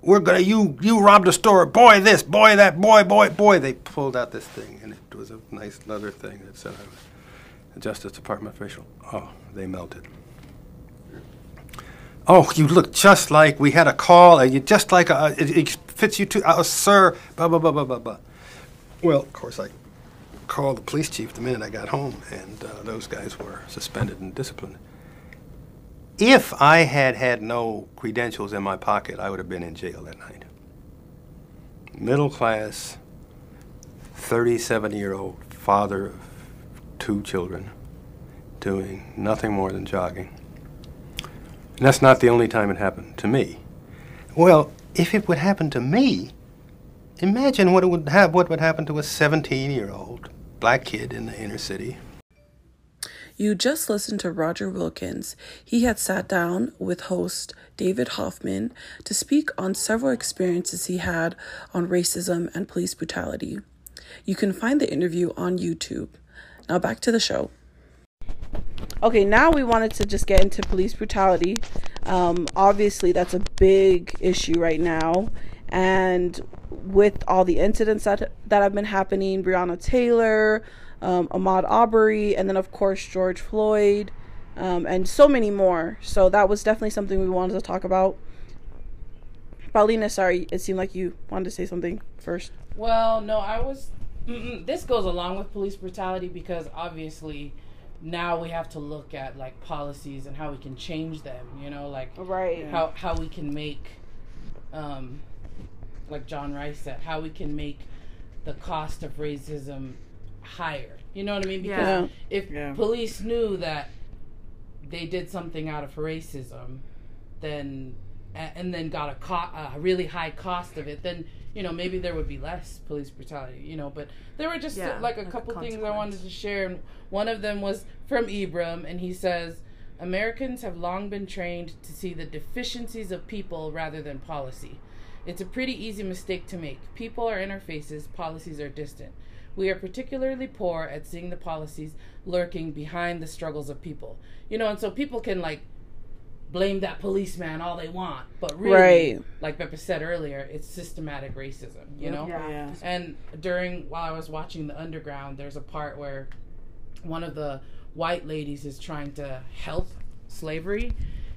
we're gonna, you, you robbed a store. Boy, this, boy, that, boy, boy, boy. They pulled out this thing, and it was a nice leather thing that said I was a Justice Department official. Oh, they melted. Oh, you look just like we had a call. and you just like a, it, it fits you too, uh, sir. Blah blah blah blah blah blah. Well, of course, I called the police chief the minute I got home, and uh, those guys were suspended and disciplined. If I had had no credentials in my pocket, I would have been in jail that night. Middle class, 37 year old father of two children, doing nothing more than jogging. And that's not the only time it happened to me. Well, if it would happen to me, imagine what it would have what would happen to a 17-year-old black kid in the inner city. You just listened to Roger Wilkins. He had sat down with host David Hoffman to speak on several experiences he had on racism and police brutality. You can find the interview on YouTube. Now back to the show. Okay, now we wanted to just get into police brutality. Um, obviously, that's a big issue right now, and with all the incidents that that have been happening, Breonna Taylor, um, Ahmaud Arbery, and then of course George Floyd, um, and so many more. So that was definitely something we wanted to talk about. Paulina, sorry, it seemed like you wanted to say something first. Well, no, I was. This goes along with police brutality because obviously now we have to look at like policies and how we can change them. You know, like Right. how how we can make, um, like John Rice said, how we can make the cost of racism higher. You know what I mean? Because Yeah. if Yeah. police knew that they did something out of racism, then and then got a, co- a really high cost of it, then you know maybe there would be less police brutality. You know, but there were just Yeah, like a like a couple things I wanted to share. And one of them was from Ibram, and he says. Americans have long been trained to see the deficiencies of people rather than policy. It's a pretty easy mistake to make. People are interfaces, policies are distant. We are particularly poor at seeing the policies lurking behind the struggles of people. You know, and so people can like blame that policeman all they want, but really, Right. like Pepper said earlier, it's systematic racism. You know, Yeah. and during while I was watching the Underground, there's a part where one of the white ladies is trying to help slavery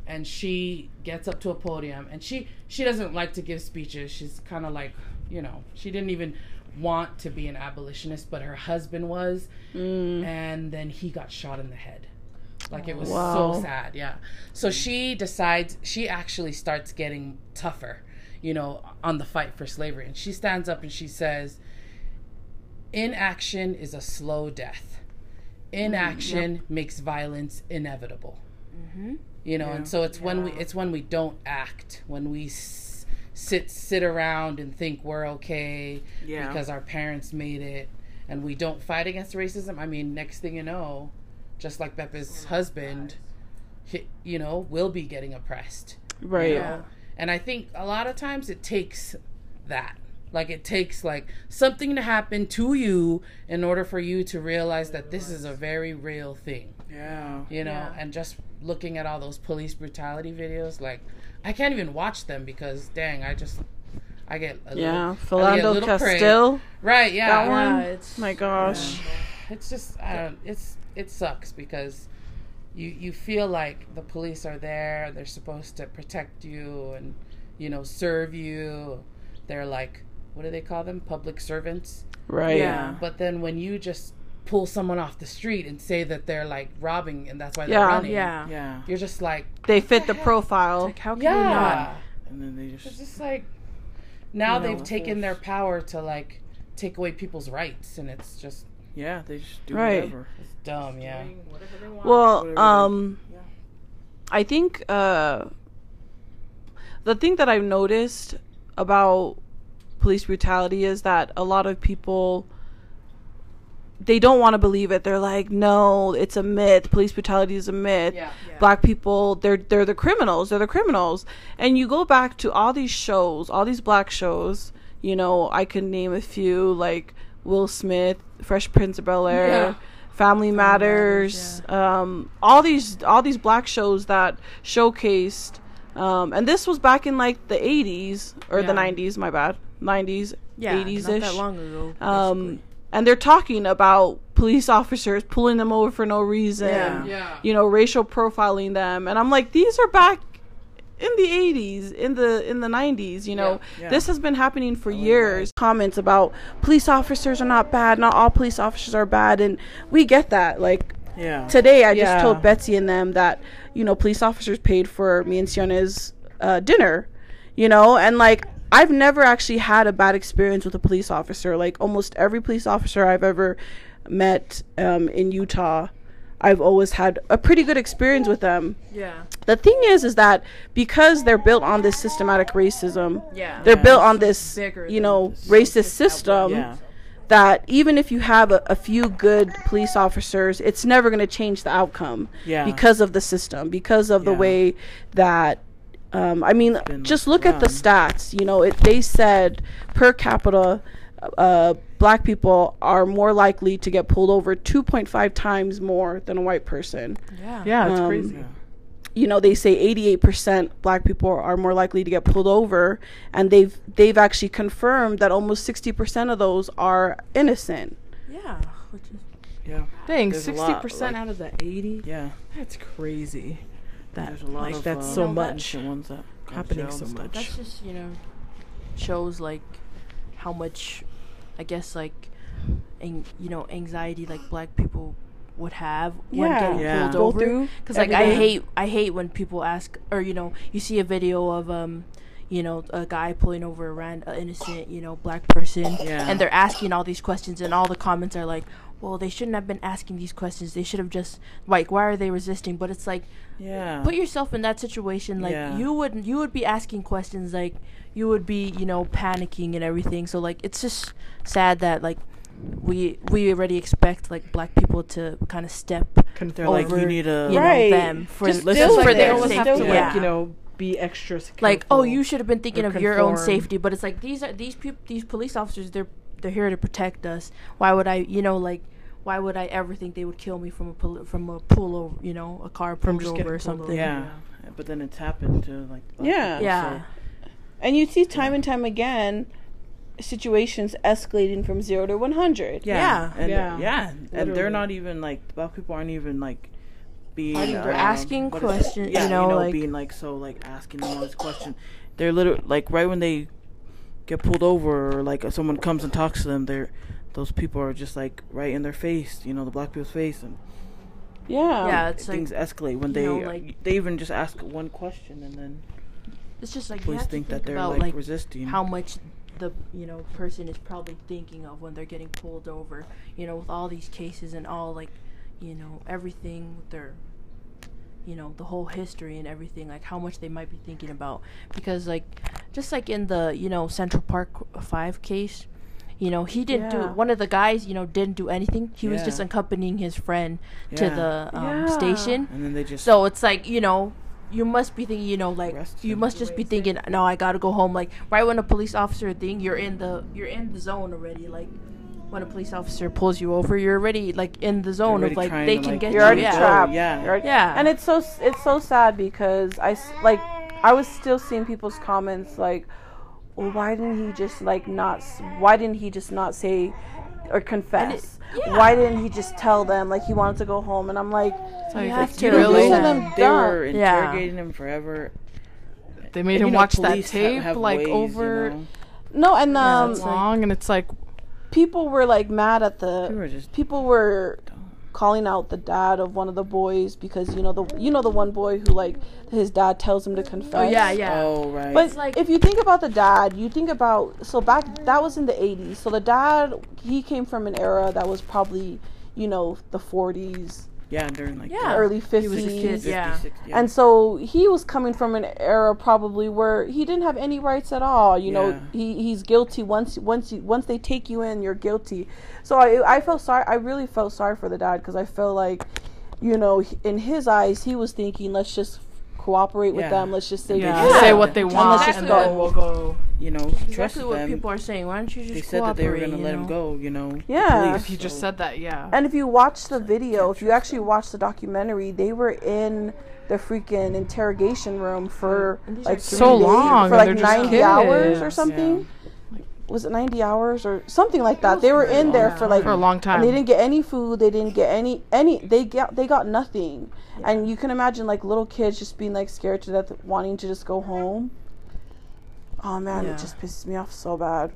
and she gets up to a podium and she she doesn't like to give speeches she's kind of like you know she didn't even want to be an abolitionist but her husband was mm. and then he got shot in the head like it was Wow. so sad yeah. So she decides she actually starts getting tougher you know on the fight for slavery. And she stands up and she says inaction is a slow death. Inaction mm, makes violence inevitable. Mm-hmm. You know and so it's when we it's when we don't act when we s- sit sit around and think we're okay Yeah. because our parents made it and we don't fight against racism. I mean next thing you know just like Bepa's husband he, you know will be getting oppressed Right. you know? And I think a lot of times it takes that. Like it takes like something to happen to you in order for you to realize that this is a very real thing. Yeah. You know, and just looking at all those police brutality videos, like I can't even watch them because dang, I just I get a Yeah. little, I get a Philando little prey. Castile. Right, yeah. That one. Yeah, it's My gosh. It's just I don't it's it sucks because you you feel like the police are there, they're supposed to protect you and you know, serve you. They're like what do they call them? Public servants. Right. Yeah. But then when you just pull someone off the street and say that they're like robbing and that's why they're Yeah. running. yeah. Yeah. You're just like They fit the profile. Like how can you not? Yeah. And then they It's just just like now You know, they've taken their power to like take away people's rights and it's just yeah, they just do Right. whatever. it's dumb, yeah. Well, Whatever they- um, I think uh, the thing that I've noticed about police brutality is that a lot of people they don't want to believe it. They're like, no, it's a myth. Police brutality is a myth. Yeah. Black people, they're they're the criminals. They're the criminals. And you go back to all these shows, all these black shows. You know, I could name a few like Will Smith, Fresh Prince of Bel Air, Yeah. Family Matters, um, all these all these black shows that showcased. Um, and this was back in like the 80s or the 90s. My bad, 90s, 80s ish. that long ago. Um, and they're talking about police officers pulling them over for no reason. Yeah. Yeah. You know, racial profiling them, and I'm like, these are back in the 80s, in the in the 90s. You know, Yeah. this has been happening for years. Comments about police officers are not bad. Not all police officers are bad, and we get that. Like Yeah. today, I just told Betsy and them that you know police officers paid for me and Siona's uh, dinner. You know, and like I've never actually had a bad experience with a police officer. Like almost every police officer I've ever met um, in Utah, I've always had a pretty good experience with them. Yeah. The thing is, is that because they're built on this systematic racism, Yeah. they're built on this, bigger you know, racist system Yeah. that even if you have a, a few good police officers, it's never going to change the outcome Yeah. because of the system, because of the way that. Um, I mean, just look at the stats. You know, it, they said per capita, uh, black people are more likely to get pulled over 2.5 times more than a white person. Yeah. Yeah, it's Um, crazy. You know, they say 88% black people are more likely to get pulled over, and they've they've actually confirmed that almost 60% of those are innocent. Yeah. Which is Yeah. Dang, There's a sixty lot, percent like- out of the eighty. Yeah. That's crazy. That There's a lot like of that's uh, so know, much ones that happening so much. that's just you know shows like how much I guess like ang- you know anxiety like black people would have when Yeah. getting Yeah. pulled Go over because like every I hate I hate when people ask or you know you see a video of um you know a guy pulling over a ran a innocent you know black person Yeah. and they're asking all these questions and all the comments are like well they shouldn't have been asking these questions they should have just like why are they resisting but it's like Yeah. put yourself in that situation like Yeah. you would you would be asking questions like you would be you know panicking and everything so like it's just sad that like we we already expect like black people to kind of step They're like, over you need a. you Right. know them for Just this deal for it. their Always safety deal with yeah. like you know be extra like oh you should have been thinking or of your own safety but it's like these are these people these police officers they're they're here to protect us why would i you know like why would i ever think they would kill me from a pol- from a pull over you know a car From pulled just over or pulled something Yeah. But then it's happened to like. black Yeah. people, yeah And you see time and time again situations escalating from 0 to 100. Yeah. Yeah. And Yeah. yeah. And they're not even like black people aren't even like being Fighting, they're um, asking what is it? questions, you know, like- being like so like asking them all this question. They're literally like right when they get pulled over or like if someone comes and talks to them, they're those people are just like right in their face, you know, the black people's face and Yeah. yeah it's like things escalate when they know, like- they even just ask one question and then it's just like you police have to think think that they're about like, like resisting. how much the you know person is probably thinking of when they're getting pulled over you know with all these cases and all like you know everything with their you know the whole history and everything like how much they might be thinking about because like just like in the you know central park 5 case you know he didn't Yeah. do one of the guys you know didn't do anything he was just accompanying his friend to the um, Yeah. station and then they just so it's like you know you must be thinking, you know, like Arrest you must just be thinking, no, I gotta go home. Like right when a police officer thing, you're in the you're in the zone already. Like when a police officer pulls you over, you're already like in the zone of like they can like, get You're you. already yeah. trapped. yeah. You're already- Yeah. And it's so it's so sad because I like I was still seeing people's comments like, well, why didn't he just like not? Why didn't he just not say or confess? yeah. Why didn't he just tell them like he wanted to go home? And I'm like, Like, You have to you really- really- Listen to them They were dumb. Yeah. interrogating him forever. They made And, him you know, watch that tape have like ways, you over know? no, and um, it's long, and it's like people were like mad at the People were just people were calling out the dad of one of the boys because you know the you know the one boy who like his dad tells him to confess. Oh yeah, yeah. Oh right. But like- if you think about the dad, you think about so back that was in the 80s. So the dad he came from an era that was probably you know the 40s, yeah, during like Yeah. the early He was a 50s. yeah. 50s, yeah. And so he was coming from an era probably where he didn't have any rights at all. You know, he, he's guilty once once you, once they take you in, you're guilty. So I I felt sorry. I really felt sorry for the dad because I felt like, you know, in his eyes, he was thinking, let's just cooperate with Yeah. them. Let's just say yeah, the truth." say what they let's want, just and go. then we'll go. you know, Exactly trust what them. people are saying. Why don't you just they said that they were gonna you let him go. You know. Yeah. police, If you just said that, yeah. And if you watch the video, if you actually watch the documentary, they were in the freaking interrogation room for like are three So days- long, for like they're ninety hours or kids. something. Was it ninety hours or something like that? They were in there for like for a long time. and they didn't get any food. They didn't get any any. They got they got nothing. And you can imagine like little kids just being like scared to death, wanting to just go home. Oh man, Yeah. it just pisses me off so bad.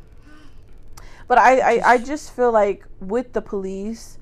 But I, I, I just feel like with the police,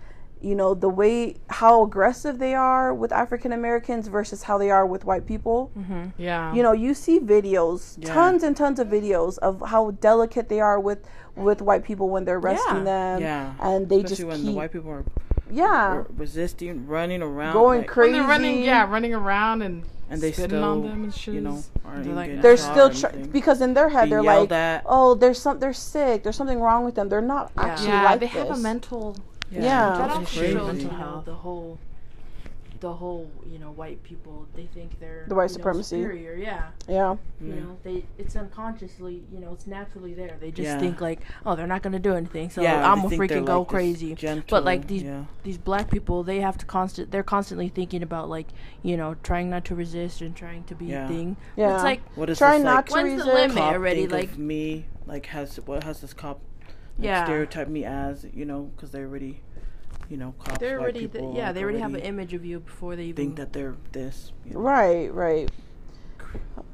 you know, the way how aggressive they are with African Americans versus how they are with white people. Mm-hmm. yeah. You know, you see videos, Yeah. tons and tons of videos of how delicate they are with with white people when they're arresting Yeah. them. Yeah. And they Especially just when keep the white people are yeah, re- resisting, running around, going like, crazy. they're running, yeah, running around and and they spitting still, on them and shit. you know, aren't They're like, They're shot still or tr- because in their head Being they're like, at. oh, there's some, they're sick. There's something wrong with them. They're not actually yeah, like they have a mental. Yeah. That it's also crazy. shows you know the whole, the whole you know white people. They think they're The white you know, supremacy. superior. Yeah. Yeah, You mm-hmm. know, they it's unconsciously, you know, it's naturally there. They just Yeah. think like, oh, they're not gonna do anything, so Yeah, I'm gonna freaking go like crazy. gentle, but like these yeah. these black people, they have to constant. They're constantly thinking about like, you know, trying not to resist and trying to be Yeah. a thing. yeah. It's like What is Try this, not like, to When's the resist. limit? cop already, like- me like has what has this cop like, Yeah. stereotype me as you know because they already you know cops they're already, people, yeah, like, they already have an image of you before they even think that they're this you know. Right, right.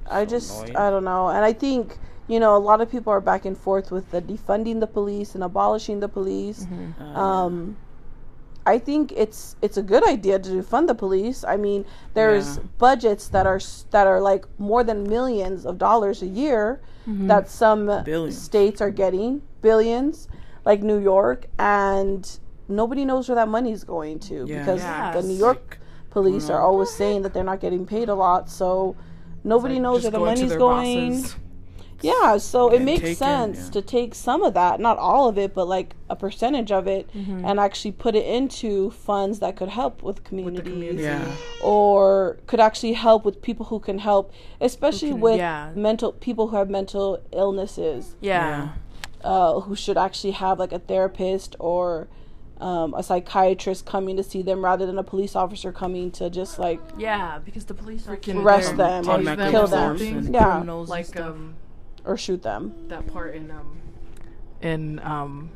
I just, annoying. I don't know. And I think, you know, a lot of people are back and forth with the defunding the police and abolishing the police. Uh, Um, I think it's it's a good idea to defund the police. I mean, there's Yeah. budgets that are that are like more than millions of dollars a year that some Billions. states are getting, billions, like New York, and nobody knows where that money's going to Yeah. because Yeah. the New York police are always saying that they're not getting paid a lot, so nobody like, knows where the going to money's going. bosses. Yeah, so it makes take it, sense yeah. to take some of that, not all of it, but like a percentage of it, mm-hmm. and actually put it into funds that could help with communities, community. yeah or could actually help with people who can help, especially can- with yeah. mental people who have mental illnesses, yeah. Uh, who should actually have like a therapist or. Um, a psychiatrist coming to see them rather than a police officer coming to just like Yeah, because the police are Freaking arrest they're- them take or them kill or them. something. Yeah, criminals and like um or shoot them. that part in um in um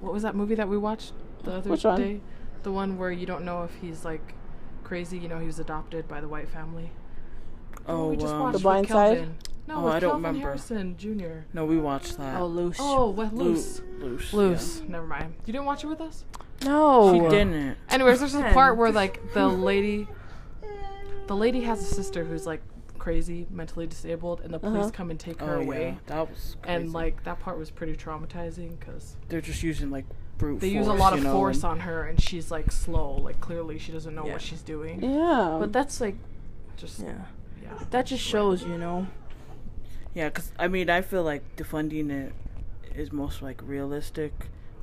what, was that movie that we watched the other Which one? day? The one where you don't know if he's like crazy. You know, he was adopted by the white family. oh we just um, watched The Blind Side? Kelvin. No, Oh, with I don't Kelvin remember. Harrison Jr. no we watched that oh, Luce. Oh, what Loo- Luce? Luce Luce. Never mind. You didn't watch it with us. no. yeah. she didn't Anyways, there's a part where like the lady, the lady has a sister who's like crazy, mentally disabled, and the police Uh-huh. come and take her oh away. yeah that was crazy. And like that part was pretty traumatizing because they're just using like brute they force, use a lot of know, force on her, and she's like slow. Like clearly she doesn't know Yeah. what she's doing. Yeah, But that's like, Just yeah. yeah. That just shows, you know. Yeah, because I mean, I feel like defunding it is most like realistic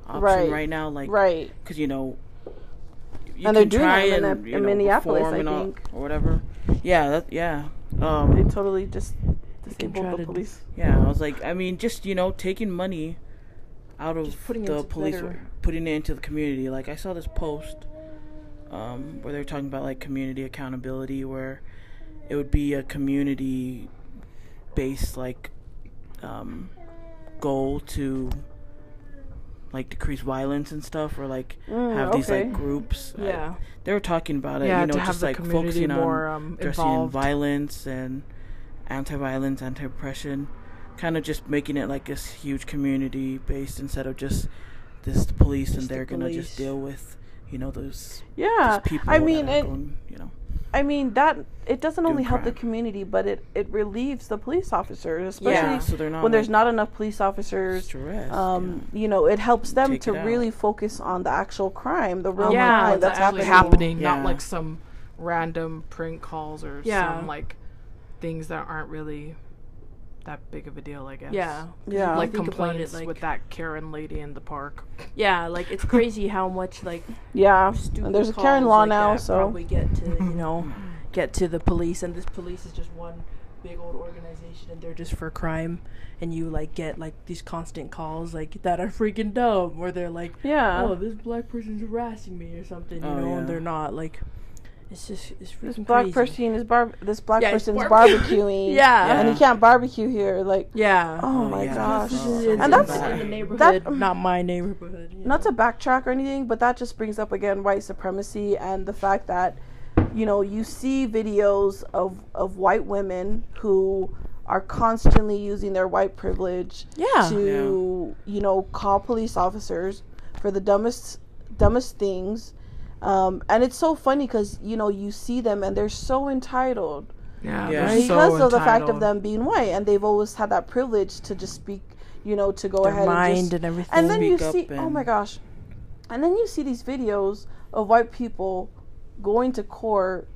option Right. right, now. Like, right. because you know, you And they're doing that in and, a- in know, Minneapolis, I all- think. or whatever. Yeah, that yeah. Um, They totally just disabled the to- police. Yeah, I was like, I mean, just you know, taking money out of putting the police, better- putting it into the community. Like I saw this post um, where they're talking about like community accountability, where it would be a community based like um, goal to like decrease violence and stuff, or like Mm, have these like okay. groups. I- Yeah. they were talking about it. Yeah, you know, to just the like focusing more, on um, addressing involved. violence and anti-violence, anti-oppression, kind of just making it like this huge community based instead of just this the police and Just the they're gonna police. just deal with you know those, Yeah, those people. I mean, it, going, you know, I mean that it doesn't only Doing help the community, but it it relieves the police officers, especially yeah, so they're not when there's not enough police officers. stressed. Um, you know, it helps them Take to it out. really focus on the actual crime, the real yeah, crime that's actually happening. happening, Yeah. not like some random prank calls or Yeah. some like things that aren't really that big of a deal. I guess. Yeah. Yeah. Like Think about it, complaints like- with that Karen lady in the park. Yeah, like it's crazy how much like Yeah, and there's a Karen law like now, so probably get to you know get to the police, and this police is just one big old organization, and they're just for crime, and you like get like these constant calls like that are freaking dumb, where they're like, yeah. oh, this black person's harassing me or something, you Oh, know, yeah. and they're not like, it's just it's this black crazy. person is bar. This black Yeah, person's barbe- barbecuing. Yeah. and he can't barbecue here. Like, Yeah. oh, Oh, my yeah. gosh. Oh, is And that's- in the that- neighborhood, not my neighborhood. you not know. to backtrack or anything, but that just brings up again white supremacy and the fact that, you know, you see videos of of white women who are constantly using their white privilege Yeah. to, you know, call police officers for the dumbest dumbest things. Um, and it's so funny because you know you see them and they're so entitled Yeah, Yeah. they're because so of the fact of them being white, and they've always had that privilege to just speak, you know, to go Their ahead mind and just and everything. and then you Speak up see, oh my gosh, and then you see these videos of white people going to court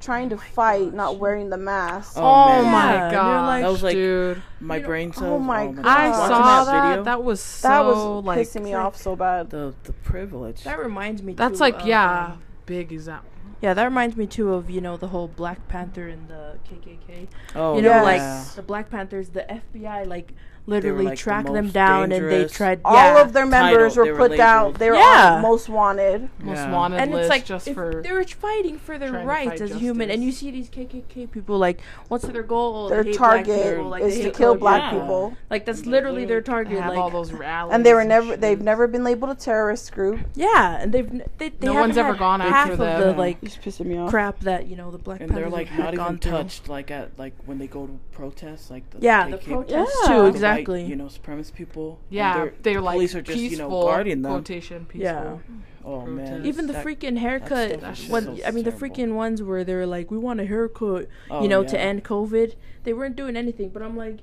trying to fight, not wearing the mask. Oh, Oh, my Yeah, and you're god, like- That was like- dude! my brain cells. oh my God. I Watching saw that that. video, That was so that was like pissing me off so bad. the the privilege. that reminds me. that's too like of, yeah, um, big example. Yeah, that reminds me too of you know the whole Black Panther and the KKK. oh, you know, Yes. like the Black Panthers, the FBI like literally like, the them down and they dangerous. tried. All of their members Title, were they were put down. They were Yeah. on most wanted. Most Yeah. wanted and list it's like just for they were fighting for their rights fight as human, and you see these KKK people like, what's their goal? Their They target people, like, is to kill color black Yeah. people, Like that's literally their target. have Like all those rallies. and they were never. shit. They've never been labeled a terrorist group. yeah, and they've they, they No one's ever gone after of them. the like It's pissing me off. crap that you know the Black and they're like not even touched like at like when they go to protest like Yeah, the protests Yeah. too. The Exactly. white, you know supremacist people Yeah, they're, they're the like police are just peaceful you know guarding them quotation peaceful. Yeah. oh man. Even the that- freaking haircut. stuff When so I mean the freaking ones where they're like, we want a haircut, oh, you know, yeah. to end COVID. They weren't doing anything, but I'm like,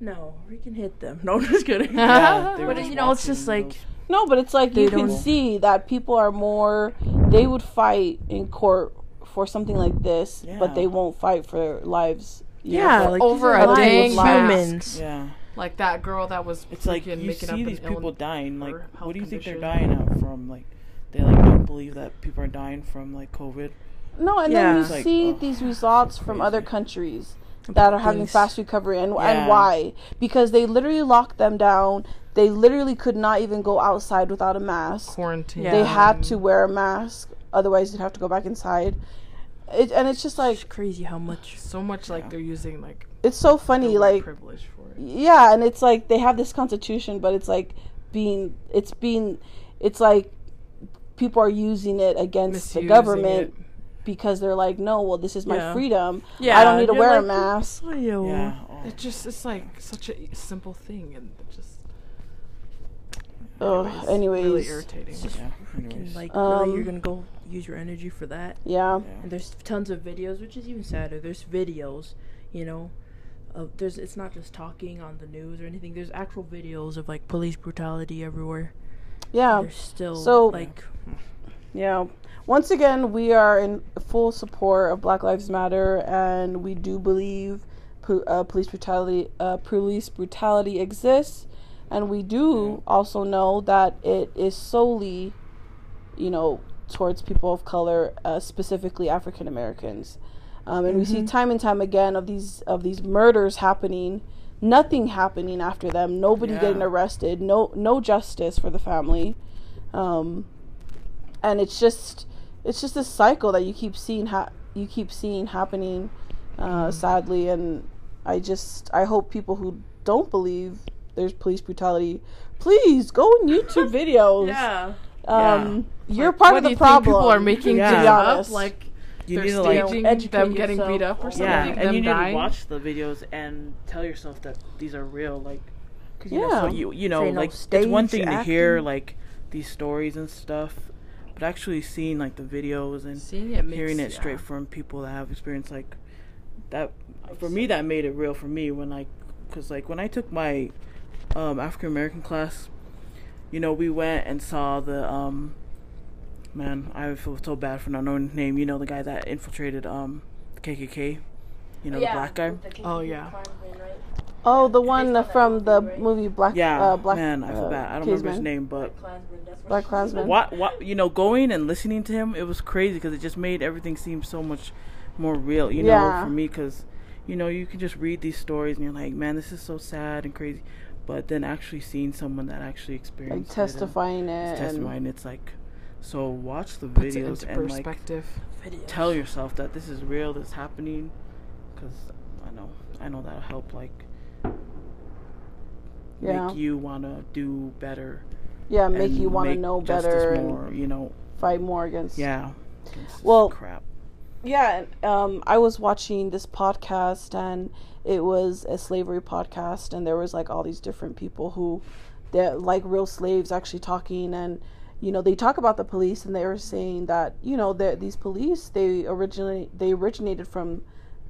no, we can hit them. No, I'm just kidding. yeah, But, just you know, it's just like- No, but it's like you can don't- see that people are more. They would fight in court for something like this, but they won't fight for their lives. you know, Yeah, like over a lives, dang humans. yeah Like that girl that was it's like you making up see an these people ill- dying like or what do you think they're dying out from like they like don't believe that people are dying from like covid no, and Yeah. then you like, see ugh, these results from other countries that are having fast recovery, and Yeah. and why? Because they literally locked them down. They literally could not even go outside without a mask. quarantine. Yeah. They had to wear a mask, otherwise you'd have to go back inside. It, and it's just like It's crazy how much. so much like they're using like it's so funny, like privilege for it. yeah and it's like they have this constitution but it's like being it's being it's like people are using it against the government it. because they're like no well this is my Yeah. freedom Yeah, i don't need to you're wear a mask Oh, yeah oh, It just it's like such a simple thing and it just Oh, anyways, anyways really irritating. yeah And, anyways. like Um, really, you're gonna go use your energy for that. yeah yeah. And there's tons of videos, which is even sadder. There's videos, you know, of there's it's not just talking on the news or anything. There's actual videos of like police brutality everywhere. yeah There's still So- like yeah once again we are in full support of black lives matter and we do believe po- uh, police brutality uh, police brutality exists and we do also know that it is solely you know towards people of color, uh, specifically African Americans. Um, and we see Mm-hmm. time and time again of these of these murders happening, nothing happening after them, nobody Yeah. getting arrested, no no justice for the family, um, and it's just it's just this cycle that you keep seeing ha- you keep seeing happening, uh, Mm-hmm. sadly, and I just I hope people who don't believe there's police brutality, please go on YouTube videos. Yeah. Um, you're part what of do the you problem. think people are making Yeah. to To be be up? Like You they're need to like staging educate them getting yourself. beat up or something. yeah, and you need dying. to watch the videos and tell yourself that these are real. Like, 'cause, you know, Yeah. so you you know, Say no like it's one thing to hear like these stories and stuff, but actually seeing like the videos and it makes, hearing it yeah. straight from people that have experience like that for me that made it real for me when like because like when i took my um, african american class you know we went and saw the um man i feel so bad for not knowing his name you know the guy that infiltrated um the kkk you know the black guy Oh, yeah. Oh, the one from the movie Black. yeah uh, Black. man i feel uh, bad i don't remember his name but Black Klansman. what what you know going and listening to him it was crazy because it just made everything seem so much more real you know Yeah. for me because you know you can just read these stories and you're like man this is so sad and crazy but then actually seeing someone that actually Like experienced testifying it it. and and- testifying it's like so watch the Puts videos and like perspective. tell yourself that this is real this is happening because i know i know that'll help like Yeah. make you want to do better yeah, make you want to make know better and more you know fight more against. yeah Well, crap Yeah, um, I was watching this podcast and it was a slavery podcast, and there was like all these different people who, they're like real slaves, actually talking, and you know they talk about the police, and they were saying that you know that these police they originally they originated from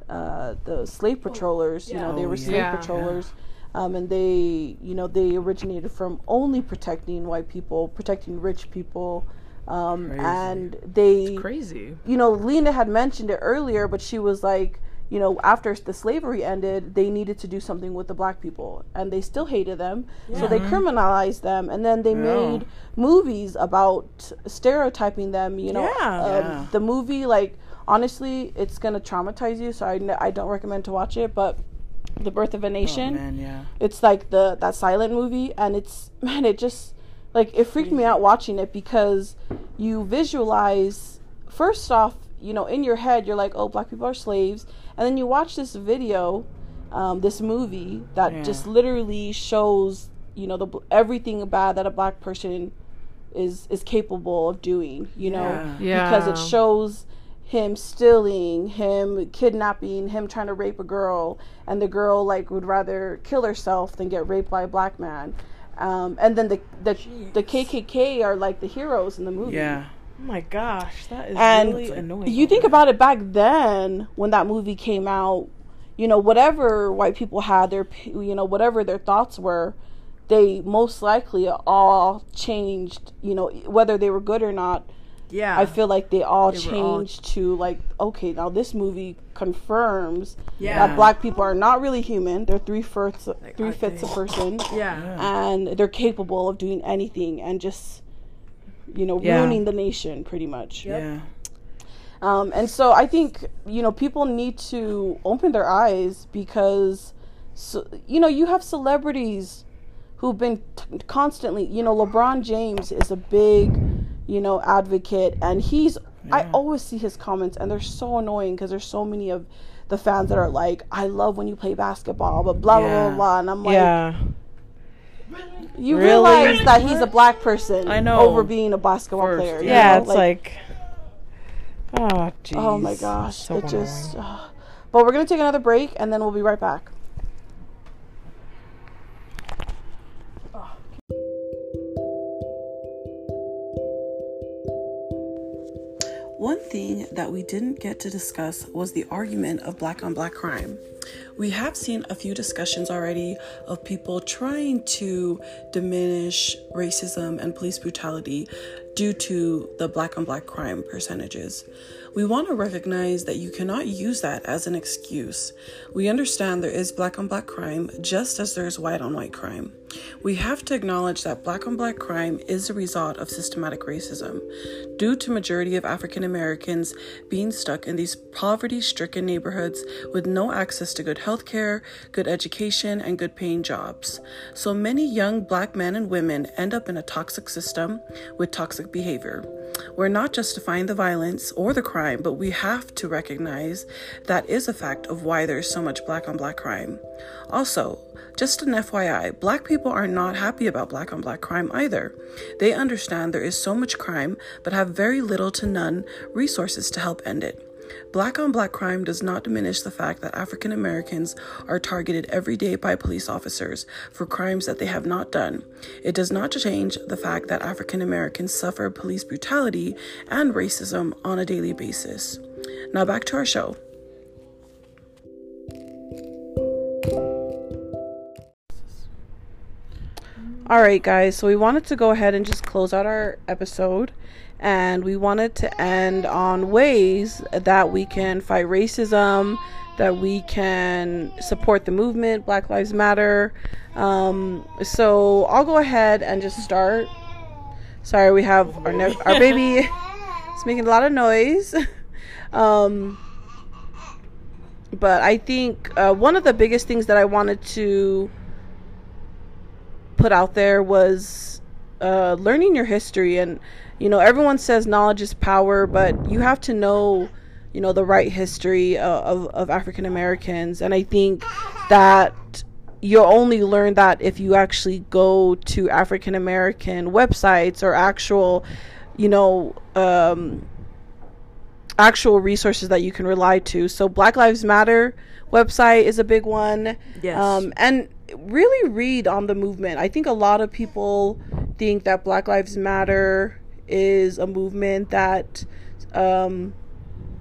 uh, the slave patrollers. You know they Oh, were slave Yeah. patrollers. Um, and they, you know, they originated from only protecting white people, protecting rich people, um, Crazy. and they, Crazy. you know, Lena had mentioned it earlier, but she was like, you know, after the slavery ended, they needed to do something with the black people, and they still hated them, so they criminalized them, and then they Yeah. made movies about stereotyping them. You know, Yeah. Um, Yeah. the movie, like, honestly, it's gonna traumatize you, so I, n- I don't recommend to watch it, but. The Birth of a Nation. oh, Nation man yeah it's like the that silent movie and it's man it just like it freaked me out watching it because you visualize first off you know in your head you're like oh black people are slaves and then you watch this video um, this movie that Yeah. just literally shows you know the everything bad that a black person is is capable of doing you know Yeah. because it shows him stealing, him kidnapping, him trying to rape a girl, and the girl like would rather kill herself than get raped by a black man. Um, and then the the the KKK are like the heroes in the movie. yeah Oh my gosh, that is And really annoying. you think about it back then when that movie came out, you know, whatever white people had their, you know, whatever their thoughts were, they most likely all changed, you know, whether they were good or not. yeah, I feel like they all They were all- changed to like, okay, now this movie confirms Yeah. that black people are not really human. They're three fifths, three fifths a person, yeah. and they're capable of doing anything and just, you know, Yeah. ruining the nation pretty much. yeah Um, and so I think you know people need to open their eyes because, so, you know, you have celebrities who've been t- constantly. You know, LeBron James is a big, you know, advocate, and he's. I always see his comments, and they're so annoying because there's so many of the fans that are like, "I love when you play basketball," but blah blah blah blah, and I'm like, yeah. You Really? realize that he's a black person I know. over being a basketball First, player. you Yeah, know? it's like, oh, jeez. Oh my gosh, So it just. uh, but we're gonna take another break and then we'll be right back. One thing that we didn't get to discuss was the argument of black on black crime. We have seen a few discussions already of people trying to diminish racism and police brutality due to the black on black crime percentages. We want to recognize that you cannot use that as an excuse. We understand there is black on black crime just as there is white on white crime. We have to acknowledge that black on black crime is a result of systematic racism due to majority of African Americans being stuck in these poverty-stricken neighborhoods with no access to good health care, good education, and good paying jobs. So many young black men and women end up in a toxic system with toxic behavior. We're not justifying the violence or the crime, but we have to recognize that is a fact of why there's so much black on black crime. Also, just an FYI, black people are not happy about black on black crime either. They understand there is so much crime, but have very little to none resources to help end it. Black on black crime does not diminish the fact that African Americans are targeted every day by police officers for crimes that they have not done. It does not change the fact that African Americans suffer police brutality and racism on a daily basis. Now back to our show. All right, guys, so we wanted to go ahead and just close out our episode and we wanted to end on ways that we can fight racism, that we can support the movement, Black Lives Matter. Um, so I'll go ahead and just start. Sorry, we have our ne- our baby. it's making a lot of noise. um, but I think uh, one of the biggest things that I wanted to put out there was uh, learning your history. And you know everyone says knowledge is power but you have to know you know the right history uh, of, of african americans. And i think that you'll only learn that if you actually go to african american websites or actual you know um, actual resources that you can rely to. So black lives matter website is a big one. Yes. um, and really read on the movement i think a lot of people think that black lives matter is a movement that um,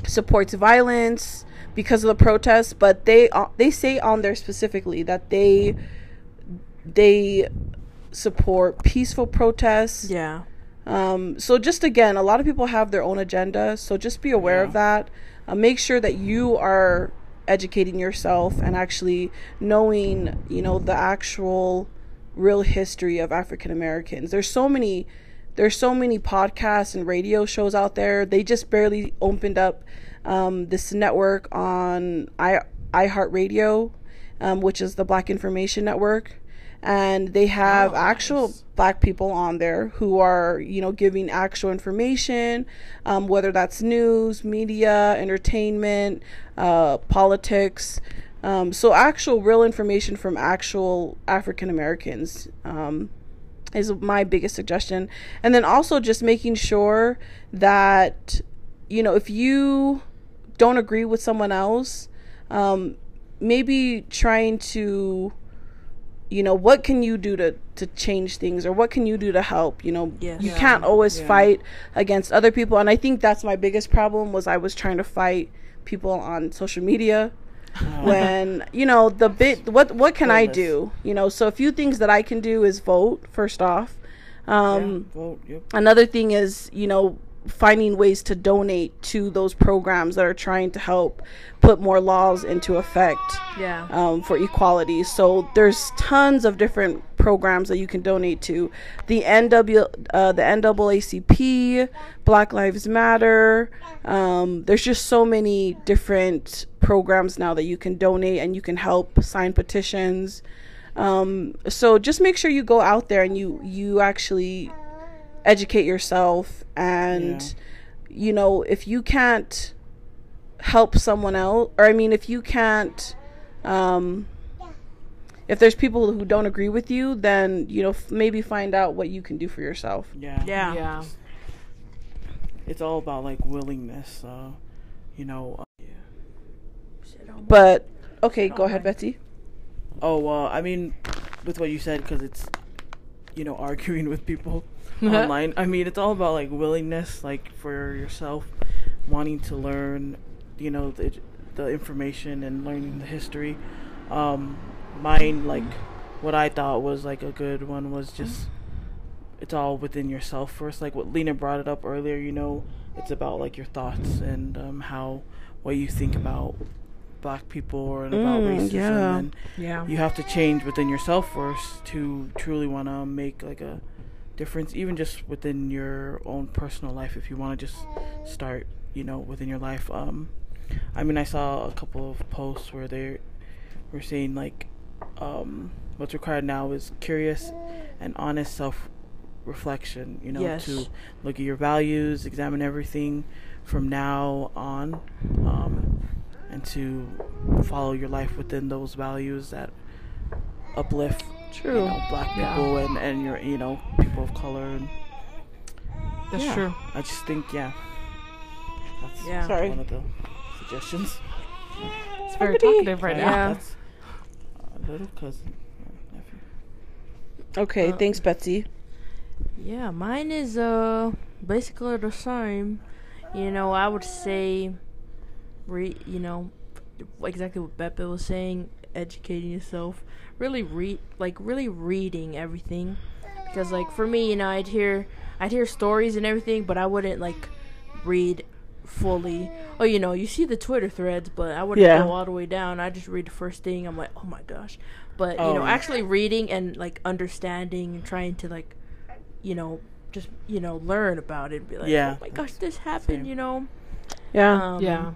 supports violence because of the protests, but they uh, they say on there specifically that they they support peaceful protests. Yeah. Um, so just again, a lot of people have their own agenda, so just be aware of that. Uh, make sure that you are educating yourself and actually knowing, you know, the actual real history of African Americans. There's so many there's so many podcasts and radio shows out there. They just barely opened up um, this network on i iHeartRadio, um, which is the Black Information Network, and they have actual Black people on there who are you know giving actual information, um, whether that's news, media, entertainment, uh, politics. Um, so actual real information from actual African Americans. Um, is my biggest suggestion. And then also just making sure that, you know, if you don't agree with someone else, um, maybe trying to, you know, what can you do to, to change things or what can you do to help? You know, Yes. you Yeah. can't always Yeah. fight against other people. And I think that's my biggest problem was I was trying to fight people on social media when you know the bit what what can i do you know so a few things that i can do is vote first off um yeah, vote, yep. another thing is you know finding ways to donate to those programs that are trying to help put more laws into effect Yeah. um, for equality. So there's tons of different programs that you can donate to. The NW, uh, the NAACP, Black Lives Matter. Um, there's just so many different programs now that you can donate and you can help sign petitions. Um, so just make sure you go out there and you you actually educate yourself and Yeah. you know if you can't help someone else or i mean if you can't um if there's people who don't agree with you then you know f- maybe find out what you can do for yourself Yeah. Yeah. Yeah. It's all about like willingness. Uh, you know. Uh, yeah. but okay go ahead betsy Oh well, I mean, with what you said, because it's, you know, arguing with people online. I mean, it's all about like willingness, like for yourself, wanting to learn, you know, the the information and learning the history. Um, mine, like, what I thought was like a good one was just it's all within yourself first. Like what Lena brought it up earlier, you know, it's about like your thoughts and um, how what you think about black people and about Mm, racism yeah. and Yeah. you have to change within yourself first to truly want to make like a difference even just within your own personal life if you want to just start you know within your life um i mean i saw a couple of posts where they were saying like um what's required now is curious and honest self reflection you know Yes. to look at your values examine everything from now on um and to follow your life within those values that uplift True. you know, black Yeah. people and and your you know people of color and That's yeah, true. I just think yeah that's Yeah. Sorry. one of the suggestions It's very Uppity. talkative right now. Yeah. that's a little cousin Okay, Uh, thanks, Betsy. Yeah, mine is uh basically the same. You know, I would say, re you know, exactly what Beppe was saying, educating yourself, really read like really reading everything, because like for me, you know, I'd hear I'd hear stories and everything, but I wouldn't like read fully. Oh, you know, you see the Twitter threads, but I wouldn't Yeah. go all the way down. I just read the first thing. I'm like, oh my gosh. But you Oh, know, actually reading and like understanding and trying to like, you know, just you know, learn about it. Be like, Yeah. oh my gosh, this happened. Same. You know. Yeah. Um, yeah.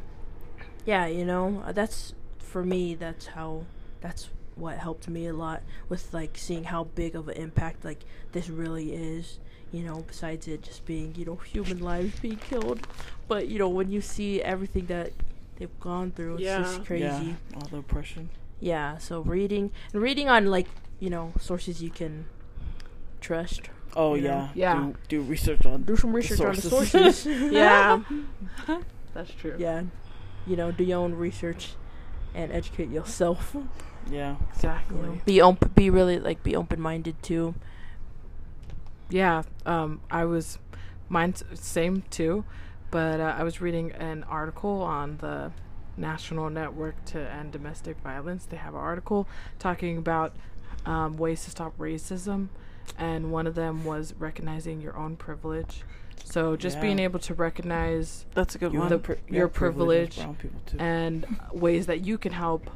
yeah, you know, uh, that's for me. That's how. That's what helped me a lot with like seeing how big of an impact like this really is. You know, besides it just being you know human lives being killed, but you know when you see everything that they've gone through, it's just crazy. yeah all the oppression Yeah, so reading and reading on like you know sources you can trust. oh You know? yeah Yeah. do, do research on Do some research on the sources. sources. Yeah. That's true. yeah, you know, do your own research and educate yourself. yeah Exactly. You know, be open, be really like be open minded too. Yeah, um, I was, mine's same too, but uh, I was reading an article on the National Network to End Domestic Violence. They have an article talking about um, ways to stop racism, and one of them was recognizing your own privilege. So just being able to recognize That's a good one. the pr- you your privilege privilege brown people too and ways that you can help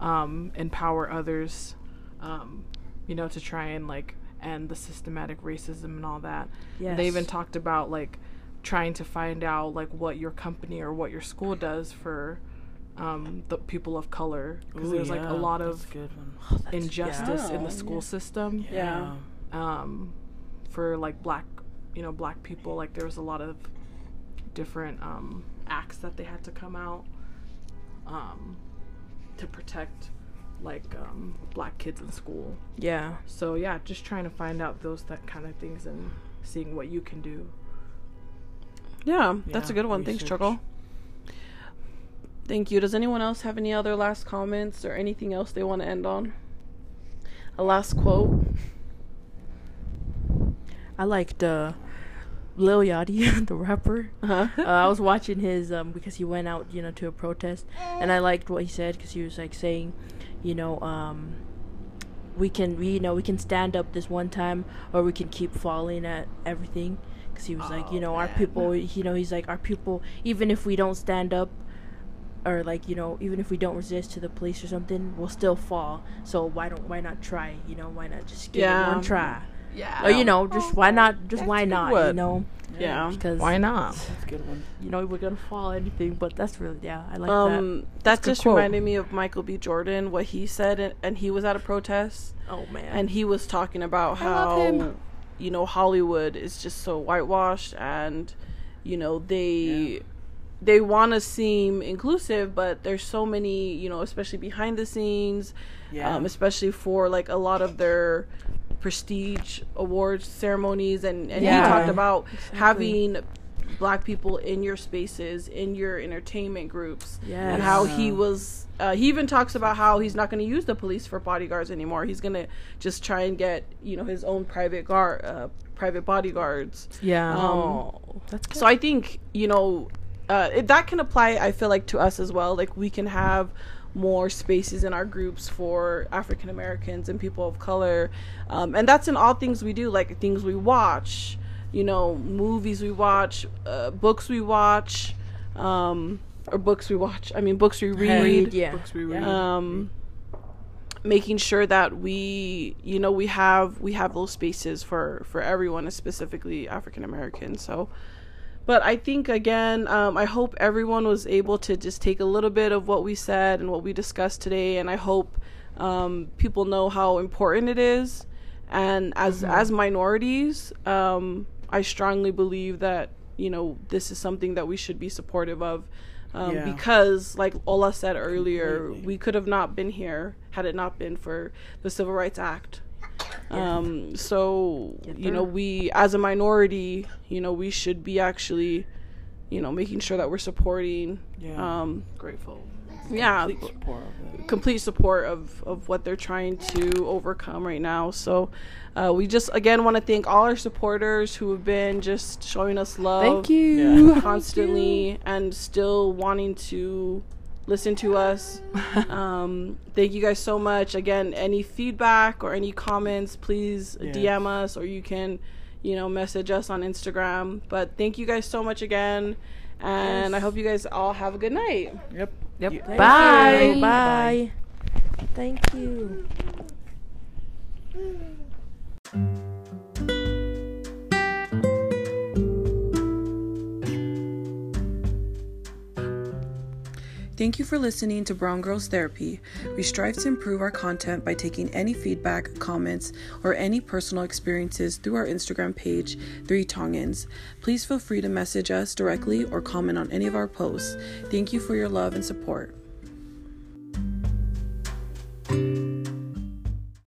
um, empower others, um, you know, to try and like end the systematic racism and all that. Yes. They even talked about like trying to find out like what your company or what your school does for um, the people of color because Ooh, there's like a lot of a good one Oh, injustice in the school system Yeah. um, for like black you know black people like there was a lot of different um, acts that they had to come out um, to protect like um, black kids in school Yeah. so yeah just trying to find out those that kind of things and seeing what you can do Yeah, that's a good one. Thanks, research. Choco. Thank you. Does anyone else have any other last comments or anything else they want to end on? A last quote. I liked uh, Lil Yachty, the rapper. Uh-huh. uh, I was watching his um because he went out, you know, to a protest, and I liked what he said because he was like saying, you know, um, we can, we, you know, we can stand up this one time, or we can keep falling at everything. Because he was like, you know, our people, you know, he's like, our people, even if we don't stand up, or like, you know, even if we don't resist to the police or something, we'll still fall. So why don't, why not try? You know, why not just give Yeah. it one try? Yeah Or you know, just why not? Just why not? one. You know, Yeah. because why not that's a good one you know we're gonna fall anything, but that's really yeah, I like that. Um, that good just quote. reminded me of Michael B. Jordan, what he said, and, and he was at a protest, Oh man, and he was talking about how, you know, Hollywood is just so whitewashed, and you know they Yeah. they want to seem inclusive, but there's so many, you know, especially behind the scenes, yeah um, especially for like a lot of their prestige awards ceremonies and, and Yeah. he talked about having black people in your spaces in your entertainment groups and how he was uh, he even talks about how he's not going to use the police for bodyguards anymore he's going to just try and get you know his own private guard uh, private bodyguards yeah um, oh, so I think you know uh, it, that can apply. I feel like to us as well. Like we can have more spaces in our groups for African Americans and people of color. Um, and that's in all things we do, like things we watch, you know, movies we watch, uh, books we watch, um, or books we watch. I mean, books we read. Read, yeah. Books we read. Um, making sure that we, you know, we have we have those spaces for for everyone, and specifically African Americans. So, but I think again, um, I hope everyone was able to just take a little bit of what we said and what we discussed today, and I hope um, people know how important it is. And as as minorities, um, I strongly believe that you know this is something that we should be supportive of. Um, Yeah. Because, like Ola said earlier, Completely. we could have not been here had it not been for the Civil Rights Act. Um, so you know, we as a minority, you know, we should be actually, you know, making sure that we're supporting, Yeah. um, Grateful. yeah, Complete support of it. complete support of of what they're trying to overcome right now. So, uh, we just again want to thank all our supporters who have been just showing us love Thank you. constantly and still wanting to listen to us. um, thank you guys so much. Again, any feedback or any comments, please Yes. DM us or you can, you know, message us on Instagram. But thank you guys so much again. And I hope you guys all have a good night. Yep. Yep. Yeah. Bye. you. Bye. Thank you. Thank you for listening to Brown Girls Therapy. We strive to improve our content by taking any feedback, comments, or any personal experiences through our Instagram page, Three Tongans. Please feel free to message us directly or comment on any of our posts. Thank you for your love and support.